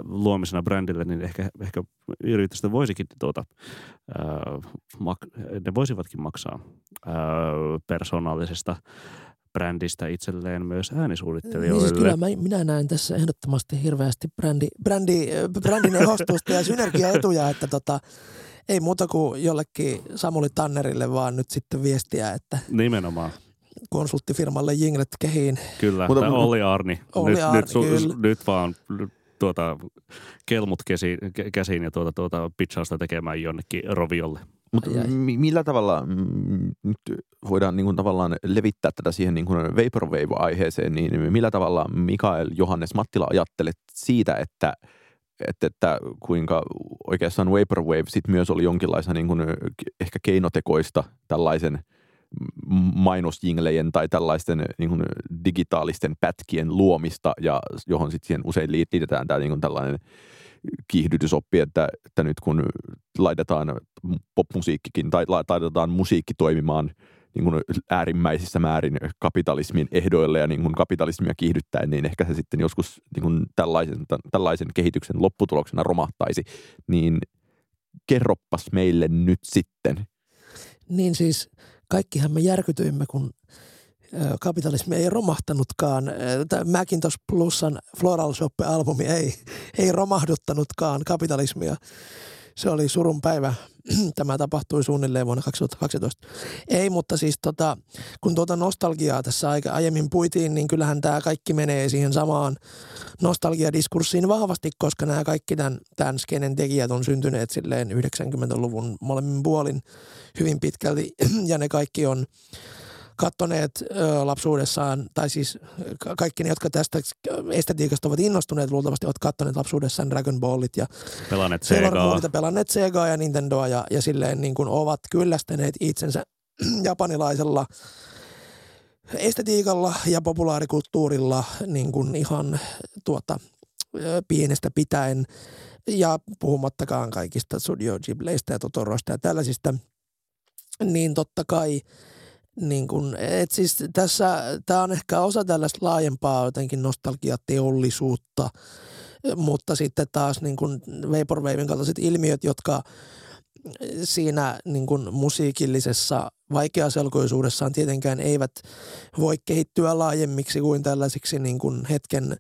Speaker 1: luomisena brändille, niin ehkä, ehkä yritystä voisikin tuota, ää, mak, ne voisivatkin maksaa ää, persoonallisesta brändistä itselleen myös äänisuunnittelijoille. Niin
Speaker 3: siis kyllä mä, minä näen tässä ehdottomasti hirveästi brändi, brändi, brändin ehostusta ja synergiaetuja, että tota, ei muuta kuin jollekin Samuli Tannerille vaan nyt sitten viestiä, että
Speaker 1: Nimenomaan
Speaker 3: konsulttifirmalle Jinglet kehiin.
Speaker 1: Kyllä, Mutta, Olli Arni.
Speaker 3: Olli
Speaker 1: nyt,
Speaker 3: Arni,
Speaker 1: nyt, su, nyt vaan tuota, kelmut käsiin, käsiin ja tuota, tuota pitchausta tekemään jonnekin roviolle.
Speaker 2: Mutta millä tavalla mm, nyt voidaan niin kuin tavallaan levittää tätä siihen niin kuin Vaporwave-aiheeseen, niin millä tavalla Mikael Johannes Mattila ajattelet siitä, että, että, että kuinka oikeastaan Vaporwave sit myös oli jonkinlaista niin kuin ehkä keinotekoista tällaisen mainosjinglejen tai tällaisten niin kuin digitaalisten pätkien luomista, ja johon sitten usein liitetään tämä niin kuin tällainen – kiihdytysoppi, että, että nyt kun laitetaan popmusiikkikin tai laitetaan musiikki toimimaan niin kuin äärimmäisissä määrin kapitalismin ehdoille ja niin kuin kapitalismia kiihdyttäen, niin ehkä se sitten joskus niin kuin tällaisen, tällaisen kehityksen lopputuloksena romahtaisi. Niin kerroppas meille nyt sitten.
Speaker 3: Niin siis kaikkihan me järkytyimme, kun kapitalismi ei romahtanutkaan. Tämä Macintosh Plusan Floral Shop-albumi ei, ei romahduttanutkaan kapitalismia. Se oli surun päivä. Tämä tapahtui suunnilleen vuonna 2012. Ei, mutta siis tota, kun tuota nostalgiaa tässä aika aiemmin puitiin, niin kyllähän tämä kaikki menee siihen samaan nostalgiadiskurssiin vahvasti, koska nämä kaikki tämän, tämän skenen tekijät on syntyneet silleen 90-luvun molemmin puolin hyvin pitkälti ja ne kaikki on kattoneet lapsuudessaan, tai siis kaikki ne, jotka tästä estetiikasta ovat innostuneet, luultavasti ovat kattoneet lapsuudessaan Dragon Ballit ja
Speaker 1: pelanneet Segaa.
Speaker 3: pelanneet Segaa ja Nintendoa ja, ja silleen niin kuin ovat kyllästäneet itsensä japanilaisella estetiikalla ja populaarikulttuurilla niin kuin ihan tuota, pienestä pitäen ja puhumattakaan kaikista Studio Ghibleistä ja Totoroista ja tällaisista, niin totta kai – niin kun, et siis tässä, tämä on ehkä osa tällaista laajempaa jotenkin nostalgiateollisuutta, mutta sitten taas niin kun Vaporwaven kaltaiset ilmiöt, jotka siinä niin kun musiikillisessa vaikeaselkoisuudessaan tietenkään eivät voi kehittyä laajemmiksi kuin tällaisiksi niin kun hetken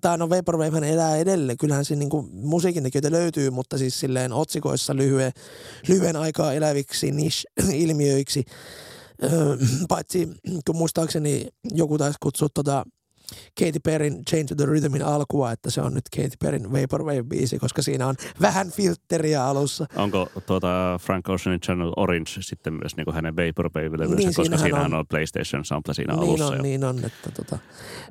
Speaker 3: Tämä no Vaporwave elää edelleen. Kyllähän se niinku, musiikintekijöitä löytyy, mutta siis silleen otsikoissa lyhyen, lyhyen aikaa eläviksi niche-ilmiöiksi. Öö, paitsi kun muistaakseni joku taisi kutsua tota Katy Perryn Change the Rhythmin alkua, että se on nyt Katy Perryn Vaporwave-biisi, koska siinä on vähän filtteriä alussa.
Speaker 1: Onko tuota Frank Ocean Channel Orange sitten myös niin kuin hänen Vaporwave-levynsä, niin, koska siinähän on, on PlayStation sample siinä
Speaker 3: niin
Speaker 1: alussa.
Speaker 3: On, niin on, että tota,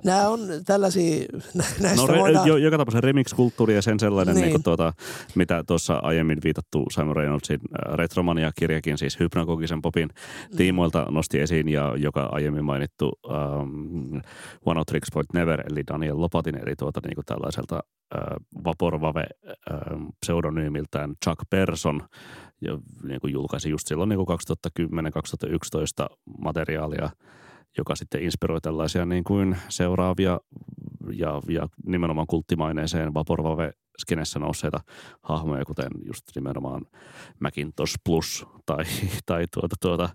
Speaker 3: nämä on tällaisia, näistä
Speaker 1: no, re,
Speaker 3: voidaan...
Speaker 1: jo, joka tapauksessa remix-kulttuuri ja sen sellainen, niin. Niin kuin tuota, mitä tuossa aiemmin viitattu Simon Reynoldsin äh, Retromania-kirjakin, siis hypnagogisen popin mm. tiimoilta nosti esiin ja joka aiemmin mainittu um, One of Tricks Point Never, eli Daniel Lopatin, eli tuota niin kuin tällaiselta äh, Vaporvave äh, pseudonyymiltään Chuck Person, ja niin kuin julkaisi just silloin niin kuin 2010-2011 materiaalia, joka sitten inspiroi tällaisia niin kuin seuraavia ja, ja nimenomaan kulttimaineeseen Vaporvave skenessä nousseita hahmoja, kuten just nimenomaan Macintosh Plus tai, tai tuota, tuota,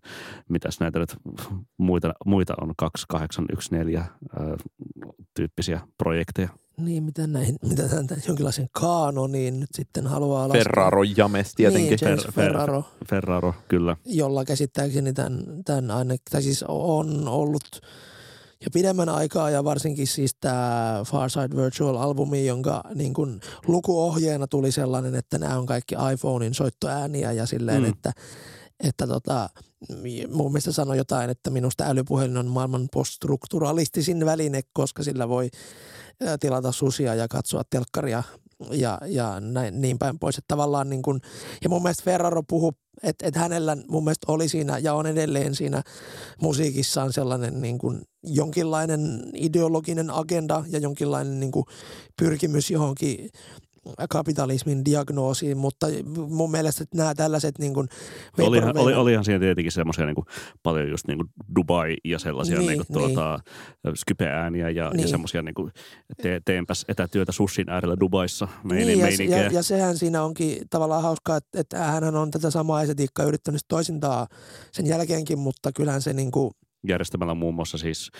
Speaker 1: mitäs näitä nyt muita, muita on 2814 ää, tyyppisiä projekteja.
Speaker 3: Niin, mitä näihin, mitä tämän, tämän jonkinlaisen kaanoniin nyt sitten haluaa laskea.
Speaker 2: Ferraro James tietenkin.
Speaker 3: Niin, James Fer, Ferraro.
Speaker 1: Ferraro, kyllä.
Speaker 3: Jolla käsittääkseni tämän, tämän aina, tai siis on ollut jo pidemmän aikaa ja varsinkin siis tämä Farside Virtual-albumi, jonka niin kun lukuohjeena tuli sellainen, että nämä on kaikki iPhonein soittoääniä ja silleen, mm. että että tota, mun mielestä sanoi jotain, että minusta älypuhelin on maailman poststrukturalistisin väline, koska sillä voi tilata susia ja katsoa telkkaria ja, ja näin, niin päin pois. Että tavallaan niin kuin, ja mun mielestä Ferraro puhuu, että, että hänellä mun mielestä oli siinä ja on edelleen siinä musiikissaan sellainen niin kuin jonkinlainen ideologinen agenda ja jonkinlainen niin kuin pyrkimys johonkin kapitalismin diagnoosiin, mutta mun mielestä että nämä tällaiset niin kuin
Speaker 1: olihan, oli, olihan siinä tietenkin semmoisia niin paljon just niin kuin Dubai ja sellaisia niin, niin kuin, tuota, niin. skype-ääniä ja, niin. ja semmoisia niin kuin te, teenpäs etätyötä sushin äärellä Dubaissa meini,
Speaker 3: niin, ja, ja, ja, sehän siinä onkin tavallaan hauskaa, että, että hän on tätä samaa estetiikkaa yrittänyt toisintaa sen jälkeenkin, mutta kyllähän se niin kuin –
Speaker 1: järjestämällä muun muassa siis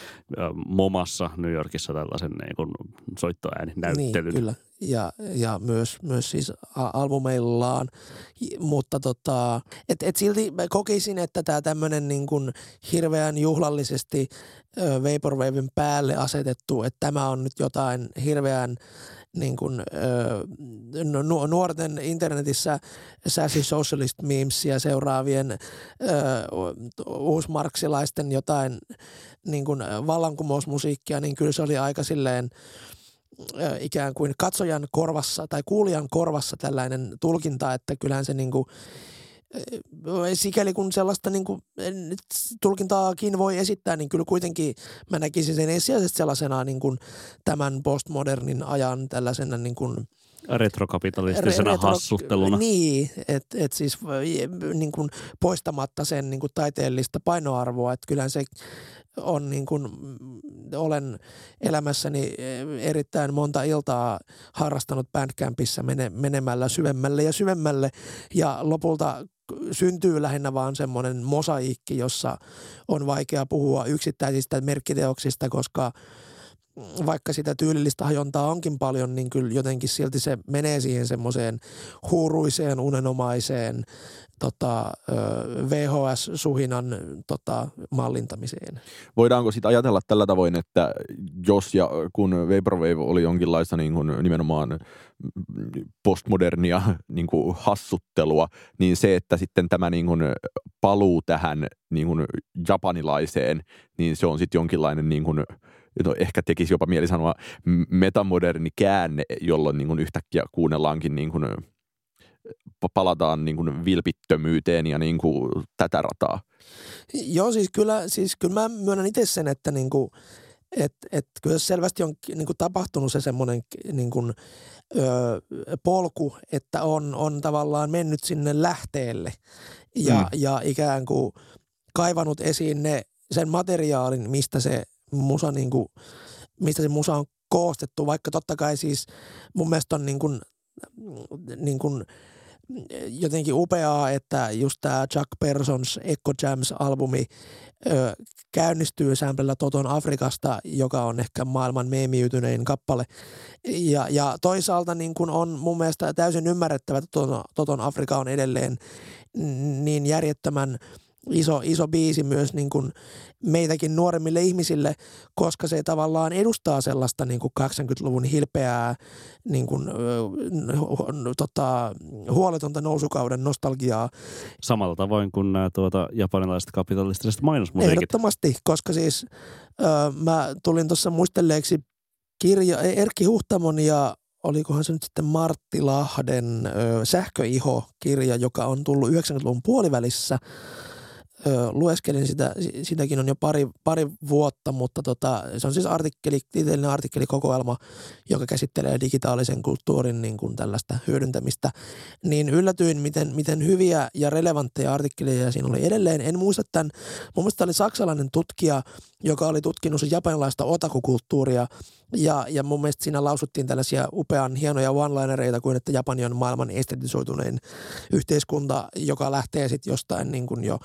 Speaker 1: Momassa New Yorkissa tällaisen niin kuin soittoääninäyttelyn.
Speaker 3: Niin, kyllä. Ja, ja myös, myös siis albumeillaan, mutta tota, et, et silti kokisin, että tämä tämmöinen niin hirveän juhlallisesti Vaporwaven päälle asetettu, että tämä on nyt jotain hirveän niin kuin, ö, nuorten internetissä sassy socialist memesia seuraavien ö, uusmarksilaisten jotain niin kuin vallankumousmusiikkia, niin kyllä se oli aika silleen ikään kuin katsojan korvassa tai kuulijan korvassa tällainen tulkinta, että kyllähän se niin kuin, sikäli kun sellaista niin kuin, tulkintaakin voi esittää, niin kyllä kuitenkin mä näkisin sen ensisijaisesti sellaisena niin kuin tämän postmodernin ajan tällaisena niin kuin,
Speaker 1: retrokapitalistisena retro, hassutteluna.
Speaker 3: Niin, että et siis niin kuin poistamatta sen niin kuin taiteellista painoarvoa, että kyllähän se on niin kuin, olen elämässäni erittäin monta iltaa harrastanut Bandcampissa mene, menemällä syvemmälle ja syvemmälle ja lopulta syntyy lähinnä vaan semmoinen mosaikki, jossa on vaikea puhua yksittäisistä merkkiteoksista, koska vaikka sitä tyylillistä hajontaa onkin paljon, niin kyllä jotenkin silti se menee siihen semmoiseen huuruiseen, unenomaiseen tota, VHS-suhinan tota, mallintamiseen.
Speaker 2: Voidaanko sitten ajatella tällä tavoin, että jos ja kun Vaporwave oli jonkinlaista niin kuin nimenomaan postmodernia niin kuin hassuttelua, niin se, että sitten tämä niin kuin paluu tähän niin kuin japanilaiseen, niin se on sitten jonkinlainen niin kuin, no ehkä tekisi jopa mieli sanoa metamoderni käänne, jolloin niin kuin yhtäkkiä kuunnellaankin niin kuin palataan niin kuin vilpittömyyteen ja niin kuin tätä rataa.
Speaker 3: Joo, siis kyllä, siis kyllä mä myönnän itse sen, että niin kuin, et, et kyllä selvästi on niin kuin tapahtunut se semmoinen niin kuin, ö, polku, että on, on tavallaan mennyt sinne lähteelle ja, mm. ja ikään kuin kaivanut esiin ne, sen materiaalin, mistä se musa, niin kuin, mistä se musa on koostettu, vaikka totta kai siis mun mielestä on niin kuin, niin kuin jotenkin upeaa, että just tämä Chuck Persons Echo Jams-albumi ö, käynnistyy samplella Toton Afrikasta, joka on ehkä maailman meemiytynein kappale. Ja, ja toisaalta niin kun on mun mielestä täysin ymmärrettävä, että Toton, Toton Afrika on edelleen niin järjettömän – iso, iso biisi myös niin kuin meitäkin nuoremmille ihmisille, koska se tavallaan edustaa sellaista niin kuin 80-luvun hilpeää niin kuin, tota, huoletonta nousukauden nostalgiaa.
Speaker 1: Samalla tavoin kuin nämä tuota, japanilaiset kapitalistiset mainosmusiikit.
Speaker 3: Ehdottomasti, koska siis ö, mä tulin tuossa muistelleeksi kirja, Erkki Huhtamon ja olikohan se nyt sitten Martti Lahden ö, Sähköiho-kirja, joka on tullut 90-luvun puolivälissä – ö, lueskelin sitä, sitäkin on jo pari, pari vuotta, mutta tota, se on siis artikkeli, tieteellinen artikkelikokoelma, joka käsittelee digitaalisen kulttuurin niin kuin tällaista hyödyntämistä. Niin yllätyin, miten, miten hyviä ja relevantteja artikkeleja siinä oli edelleen. En muista tämän, mun mielestä oli saksalainen tutkija, joka oli tutkinut japanilaista otakukulttuuria. Ja, ja mun mielestä siinä lausuttiin tällaisia upean hienoja one-linereita kuin, että Japani on maailman estetisoitunein yhteiskunta, joka lähtee sitten jostain niin kuin jo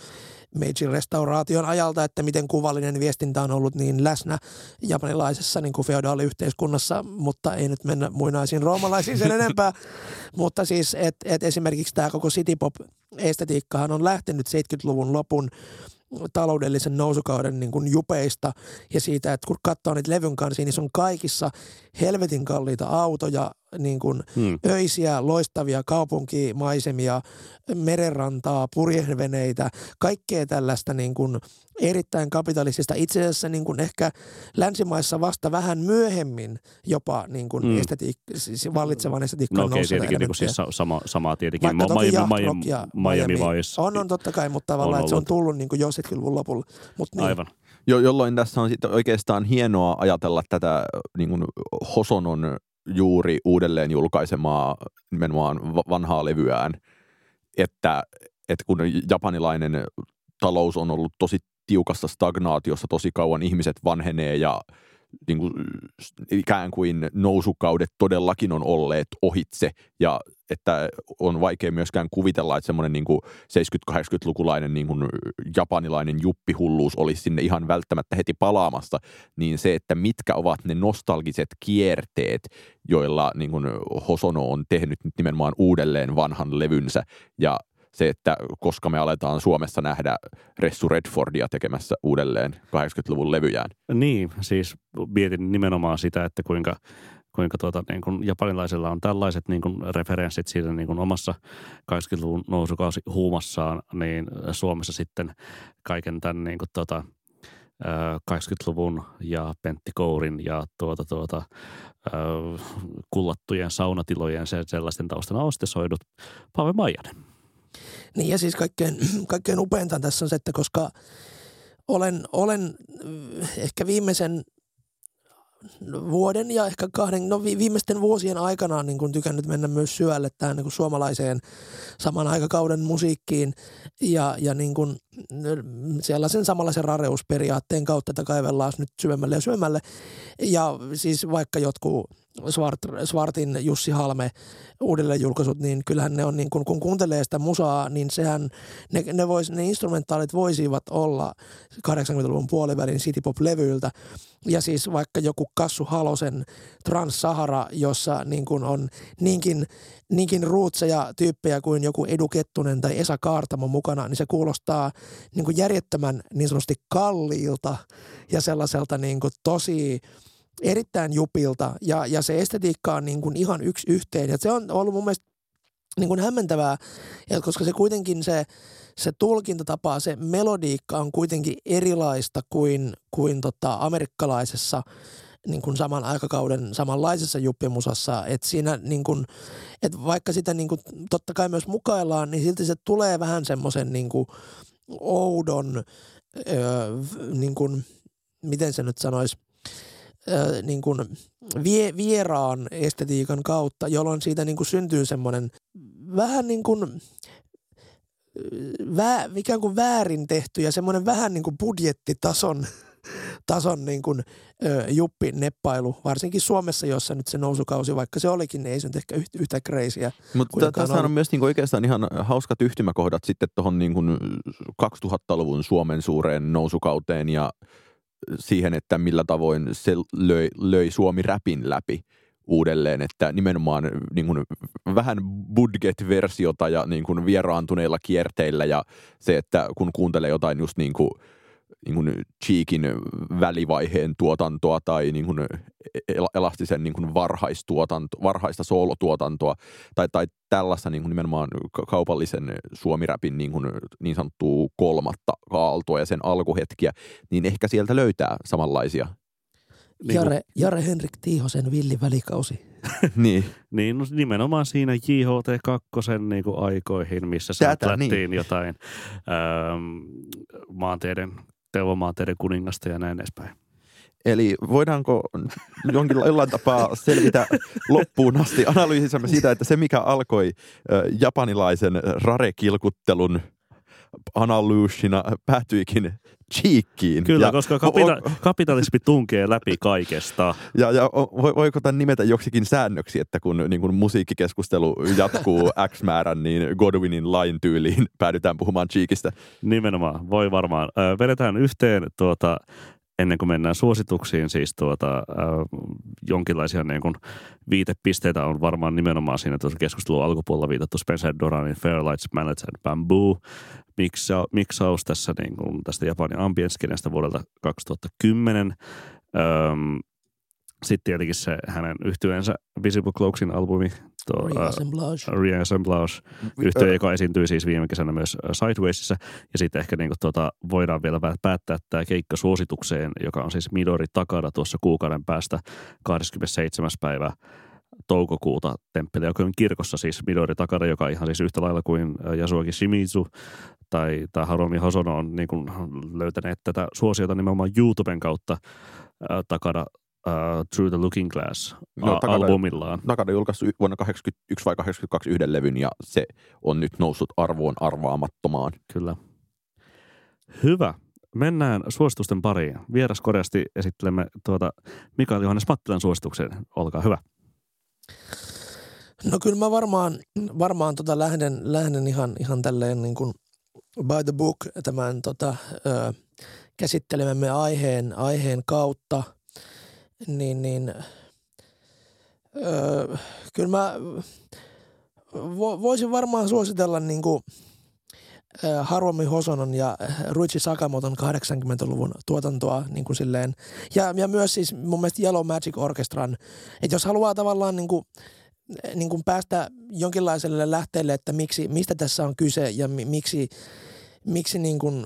Speaker 3: Meiji-restauraation ajalta, että miten kuvallinen viestintä on ollut niin läsnä japanilaisessa niin kuin feodaaliyhteiskunnassa, mutta ei nyt mennä muinaisiin roomalaisiin sen enempää. mutta siis, että et esimerkiksi tämä koko citypop-estetiikkahan on lähtenyt 70-luvun lopun taloudellisen nousukauden niin kuin jupeista ja siitä, että kun katsoo niitä levyn kanssa, niin se on kaikissa helvetin kalliita autoja, niin kuin hmm. öisiä, loistavia kaupunkimaisemia, merenrantaa, purjehveneitä, kaikkea tällaista niin kuin erittäin kapitalistista. Itse asiassa niin kuin ehkä länsimaissa vasta vähän myöhemmin jopa niin kuin hmm. estetiik- siis vallitsevan estetiikkaan
Speaker 1: no, okay, tietenkin niin kuin siis sama, sama tietenkin.
Speaker 3: Vaikka toki Miami, Miami,
Speaker 1: ja Miami, Miami Vice.
Speaker 3: On, on totta kai, mutta tavallaan, että se on tullut niin kuin jo 70-luvun lopulla. Mut niin.
Speaker 1: Aivan.
Speaker 2: Jo, jolloin tässä on sitten oikeastaan hienoa ajatella tätä niin kuin Hosonon juuri uudelleen julkaisemaa nimenomaan vanhaa levyään, että, että kun japanilainen talous on ollut tosi tiukassa stagnaatiossa tosi kauan, ihmiset vanhenee ja niin kuin, ikään kuin nousukaudet todellakin on olleet ohitse ja että on vaikea myöskään kuvitella, että semmoinen niin 70-80-lukulainen niin kuin japanilainen juppihulluus olisi sinne ihan välttämättä heti palaamassa, niin se, että mitkä ovat ne nostalgiset kierteet, joilla niin kuin Hosono on tehnyt nyt nimenomaan uudelleen vanhan levynsä ja se, että koska me aletaan Suomessa nähdä Ressu Redfordia tekemässä uudelleen 80-luvun levyjään.
Speaker 1: Niin, siis mietin nimenomaan sitä, että kuinka kuinka tuota, niin kuin japanilaisilla on tällaiset niin kuin referenssit siinä niin kuin omassa 80-luvun nousukausi huumassaan, niin Suomessa sitten kaiken tämän niin kuin, tuota, 80-luvun ja Pentti Kourin ja tuota, tuota, kullattujen saunatilojen sellaisten taustana on sitten soidut Maijanen.
Speaker 3: Niin ja siis kaikkein, kaikkein upeinta tässä on se, että koska olen, olen ehkä viimeisen vuoden ja ehkä kahden, no viimeisten vuosien aikana niin kun tykännyt mennä myös syvälle tähän niin kuin suomalaiseen saman aikakauden musiikkiin ja, ja niin kuin sellaisen samanlaisen rareusperiaatteen kautta, että kaivellaan nyt syvemmälle ja syvemmälle. Ja siis vaikka jotkut Svart, Svartin Jussi Halme uudelleen julkaisut, niin kyllähän ne on niin kun, kun kuuntelee sitä musaa, niin sehän, ne, ne, vois, ne instrumentaalit voisivat olla 80-luvun puolivälin citypop-levyiltä. Ja siis vaikka joku Kassu Halosen Trans-Sahara, jossa niin kun on niinkin, niinkin ruutseja tyyppejä kuin joku Edu Kettunen tai Esa Kaartamo mukana, niin se kuulostaa niin kuin järjettömän niin sanotusti kalliilta ja sellaiselta niin kuin tosi erittäin jupilta ja, ja se estetiikka on niin kuin ihan yksi yhteen. Ja se on ollut mun mielestä niin kuin hämmentävää, koska se kuitenkin se, se tulkintatapa, se melodiikka on kuitenkin erilaista kuin, kuin tota amerikkalaisessa niin kuin saman aikakauden samanlaisessa juppimusassa, että siinä niin kuin, että vaikka sitä niin kuin totta kai myös mukaillaan, niin silti se tulee vähän semmoisen niin kuin oudon, öö, niin kuin, miten se nyt sanoisi, niin kuin vie, vieraan estetiikan kautta, jolloin siitä niin kuin syntyy semmoinen vähän niin kuin vä, ikään kuin väärin tehty ja semmoinen vähän niin kuin budjettitason tason niin kuin, ö, juppi neppailu, varsinkin Suomessa, jossa nyt se nousukausi, vaikka se olikin, niin ei se nyt ehkä yhtä, yhtä crazyä.
Speaker 2: Mutta tässä on myös niinku oikeastaan ihan hauskat yhtymäkohdat sitten tuohon niinku 2000-luvun Suomen suureen nousukauteen ja siihen, että millä tavoin se löi, löi Suomi räpin läpi uudelleen, että nimenomaan niin kuin, vähän budget-versiota ja niin kuin, vieraantuneilla kierteillä ja se, että kun kuuntelee jotain just niin kuin, niin kuin Cheekin välivaiheen tuotantoa tai niin kuin elastisen niin kuin varhaistuotanto, varhaista soolotuotantoa tai, tai tällaista niin kuin nimenomaan kaupallisen suomiräpin niin, kuin niin sanottua kolmatta aaltoa ja sen alkuhetkiä, niin ehkä sieltä löytää samanlaisia
Speaker 3: niin Jare, Jare Henrik Tiihosen villi välikausi.
Speaker 2: niin.
Speaker 1: niin no nimenomaan siinä JHT2 niin kuin aikoihin, missä sämplättiin niin. jotain ähm, maanteiden, Teuvomaanteiden kuningasta ja näin edespäin.
Speaker 2: Eli voidaanko jonkin tapaa selvitä loppuun asti analyysissamme siitä, että se mikä alkoi japanilaisen rare-kilkuttelun analyysina päätyikin cheekkiin.
Speaker 1: Kyllä, ja, koska kapita- on, kapitalismi tunkee läpi kaikesta.
Speaker 2: Ja, ja voiko tämän nimetä joksikin säännöksi, että kun niin kun musiikkikeskustelu jatkuu X määrän, niin Godwinin lain tyyliin päädytään puhumaan cheekistä?
Speaker 1: Nimenomaan, voi varmaan. vedetään yhteen tuota, ennen kuin mennään suosituksiin, siis tuota, äh, jonkinlaisia niin kuin viitepisteitä on varmaan nimenomaan siinä tuossa keskustelun alkupuolella viitattu Spencer Doranin Fairlights, Mallets and Bamboo miksa, miksaus tässä niin kuin tästä Japanin ambience vuodelta 2010. Öm, sitten tietenkin se hänen yhtyensä Visible Cloaksin albumi,
Speaker 3: tuo, Reassemblage,
Speaker 1: uh, Reassemblage yhtiö, joka esiintyi siis viime kesänä myös Sidewaysissa. Ja sitten ehkä niin kuin, tuota, voidaan vielä päättää tämä keikka suositukseen, joka on siis Midori Takada tuossa kuukauden päästä 27. päivä toukokuuta Temppeliakojen kirkossa siis Midori Takada, joka ihan siis yhtä lailla kuin Yasuaki Shimizu tai, tai Haromi Hosono on niin kuin löytäneet tätä suosiota nimenomaan YouTuben kautta Takada uh, Through the Looking Glass no, takana, albumillaan.
Speaker 2: Takana julkaisi vuonna 1981 vai 82 yhden levyn ja se on nyt noussut arvoon arvaamattomaan.
Speaker 1: Kyllä. Hyvä. Mennään suositusten pariin. Vieras Koreasti esittelemme tuota Mikael Johannes Mattilan suosituksen. Olkaa hyvä.
Speaker 3: No kyllä mä varmaan, varmaan tota lähden, lähden ihan, ihan tälleen niin kuin by the book tämän tota, ö, käsittelemämme aiheen, aiheen kautta – niin, niin öö, kyllä mä vo, voisin varmaan suositella niin kuin, Haruomi Hosonon ja Ruichi Sakamoton 80-luvun tuotantoa niin kuin silleen. Ja, ja myös siis mun mielestä Yellow Magic Orchestran, että jos haluaa tavallaan niin kuin, niin kuin päästä jonkinlaiselle lähteelle, että miksi, mistä tässä on kyse ja mi, miksi, miksi niin kuin,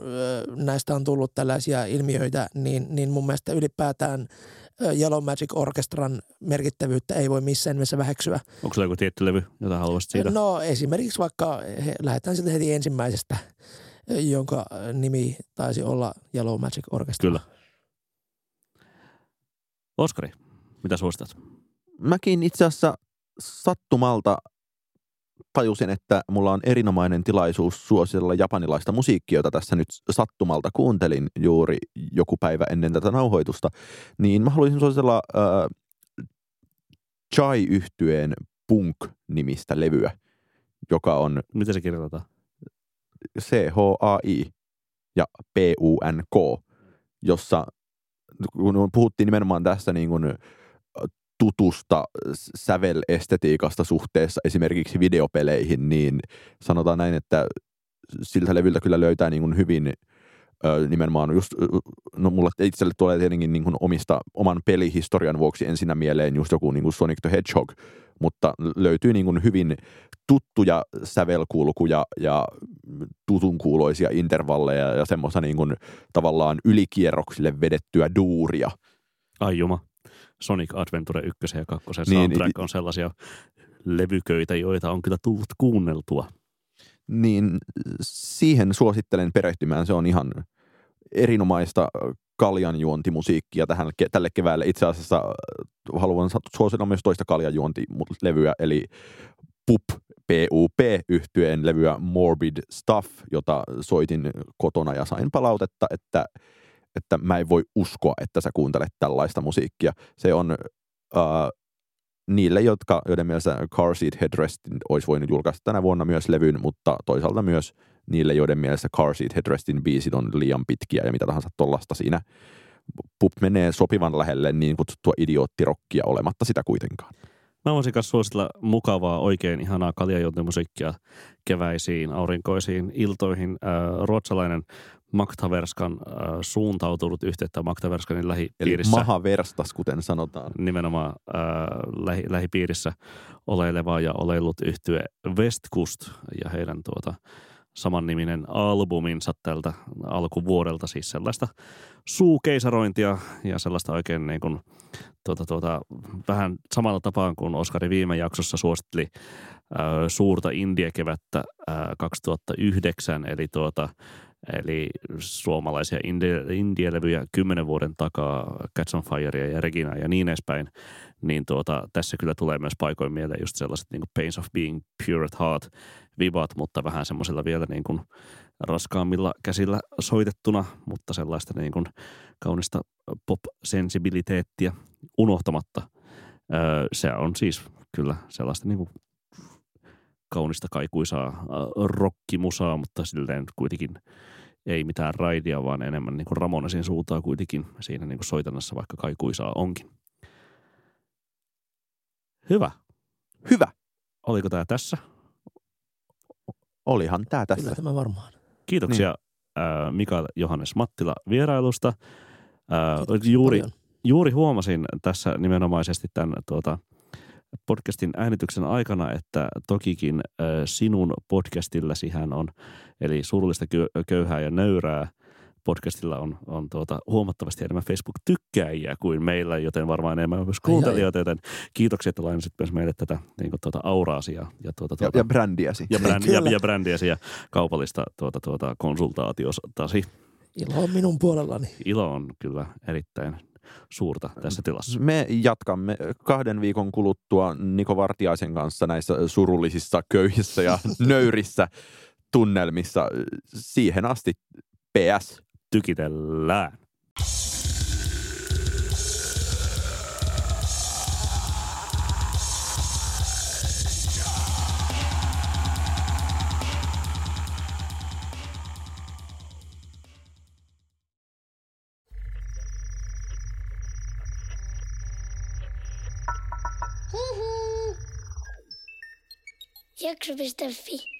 Speaker 3: näistä on tullut tällaisia ilmiöitä, niin, niin mun mielestä ylipäätään – Yellow Magic Orchestran merkittävyyttä ei voi missään nimessä väheksyä.
Speaker 1: Onko se joku tietty levy, jota haluaisit siitä?
Speaker 3: No esimerkiksi vaikka, he, lähdetään sitten heti ensimmäisestä, jonka nimi taisi olla Yellow Magic Orchestra.
Speaker 1: Kyllä. Oskari, mitä suositat?
Speaker 2: Mäkin itse asiassa sattumalta tajusin, että mulla on erinomainen tilaisuus suositella japanilaista musiikkia, jota tässä nyt sattumalta kuuntelin juuri joku päivä ennen tätä nauhoitusta, niin mä haluaisin suositella äh, chai yhtyeen Punk-nimistä levyä, joka on...
Speaker 1: Miten se kirjoitetaan?
Speaker 2: C-H-A-I ja P-U-N-K, jossa kun puhuttiin nimenomaan tästä niin kuin tutusta sävelestetiikasta suhteessa esimerkiksi videopeleihin, niin sanotaan näin, että siltä levyltä kyllä löytää niin kuin hyvin ö, nimenomaan just, no mulla itselle tulee tietenkin niin kuin omista, oman pelihistorian vuoksi ensinnä mieleen just joku niin kuin Sonic the Hedgehog, mutta löytyy niin kuin hyvin tuttuja sävelkulkuja ja tutun kuuloisia intervalleja ja semmoista niin kuin tavallaan ylikierroksille vedettyä duuria.
Speaker 1: Ai juma. Sonic Adventure 1 ja 2 niin, soundtrack on sellaisia levyköitä, joita on kyllä tullut kuunneltua.
Speaker 2: Niin siihen suosittelen perehtymään. Se on ihan erinomaista kaljanjuontimusiikkia tähän, tälle keväälle. Itse asiassa äh, haluan suositella myös toista kaljanjuontilevyä, eli PUP, PUP yhtyeen levyä Morbid Stuff, jota soitin kotona ja sain palautetta, että että mä en voi uskoa, että sä kuuntelet tällaista musiikkia. Se on uh, niille, jotka, joiden mielestä Car Seat Headrestin olisi voinut julkaista tänä vuonna myös levyn, mutta toisaalta myös niille, joiden mielestä Car Seat Headrestin biisit on liian pitkiä ja mitä tahansa tollasta siinä. Pup menee sopivan lähelle niin kutsuttua idioottirokkia olematta sitä kuitenkaan.
Speaker 1: Mä voisin kanssa suositella mukavaa, oikein ihanaa kaljajuontimusiikkia keväisiin, aurinkoisiin iltoihin. Äh, ruotsalainen Maktaverskan äh, suuntautunut yhteyttä Maktaverskanin lähipiirissä.
Speaker 2: Eli mahaverstas, kuten sanotaan.
Speaker 1: Nimenomaan äh, lähi, lähipiirissä oleileva ja oleillut yhtye Westkust ja heidän tuota, samanniminen albuminsa tältä alkuvuodelta, siis sellaista suukeisarointia ja sellaista oikein niin kuin, tuota, tuota, vähän samalla tapaan kuin Oskari viime jaksossa suositteli äh, suurta India-kevättä äh, 2009, eli tuota, Eli suomalaisia indie-levyjä kymmenen vuoden takaa, Cats on Fire ja Regina ja niin edespäin, niin tuota, tässä kyllä tulee myös paikoin mieleen just sellaiset niin Pains of Being Pure at Heart vibat, mutta vähän semmoisella vielä niin kuin raskaammilla käsillä soitettuna, mutta sellaista niin kuin kaunista pop-sensibiliteettiä unohtamatta. Öö, se on siis kyllä sellaista niin kuin kaunista kaikuisaa rockimusaa, mutta silleen kuitenkin ei mitään raidia, vaan enemmän niin kuin Ramonesin suuntaa kuitenkin siinä niin kuin soitannassa, vaikka kaikuisaa onkin. Hyvä.
Speaker 2: Hyvä.
Speaker 1: Oliko tämä tässä?
Speaker 2: Olihan tämä tässä.
Speaker 3: Kyllä tämä varmaan.
Speaker 1: Kiitoksia niin. äh, Mikael Johannes Mattila vierailusta. Äh, juuri, juuri huomasin tässä nimenomaisesti tämän tuota, podcastin äänityksen aikana, että tokikin sinun podcastillasi hän on, eli surullista köyhää ja nöyrää, podcastilla on, on tuota, huomattavasti enemmän Facebook-tykkäjiä kuin meillä, joten varmaan enemmän myös kuuntelijoita, joten kiitoksia, että lainasit myös meille tätä niin kuin, tuota, auraasi ja, ja, tuota, tuota,
Speaker 2: ja, ja brändiäsi.
Speaker 1: Ja, bränd, ja, ja brändiäsi ja kaupallista tuota, tuota, konsultaatiotasi.
Speaker 3: Ilo on minun puolellani.
Speaker 1: Ilo on kyllä erittäin suurta tässä tilassa.
Speaker 2: Me jatkamme kahden viikon kuluttua Niko Vartiaisen kanssa näissä surullisissa, köyhissä ja nöyrissä tunnelmissa. Siihen asti PS.
Speaker 1: Tykitellään.
Speaker 4: Que je a t'afficher.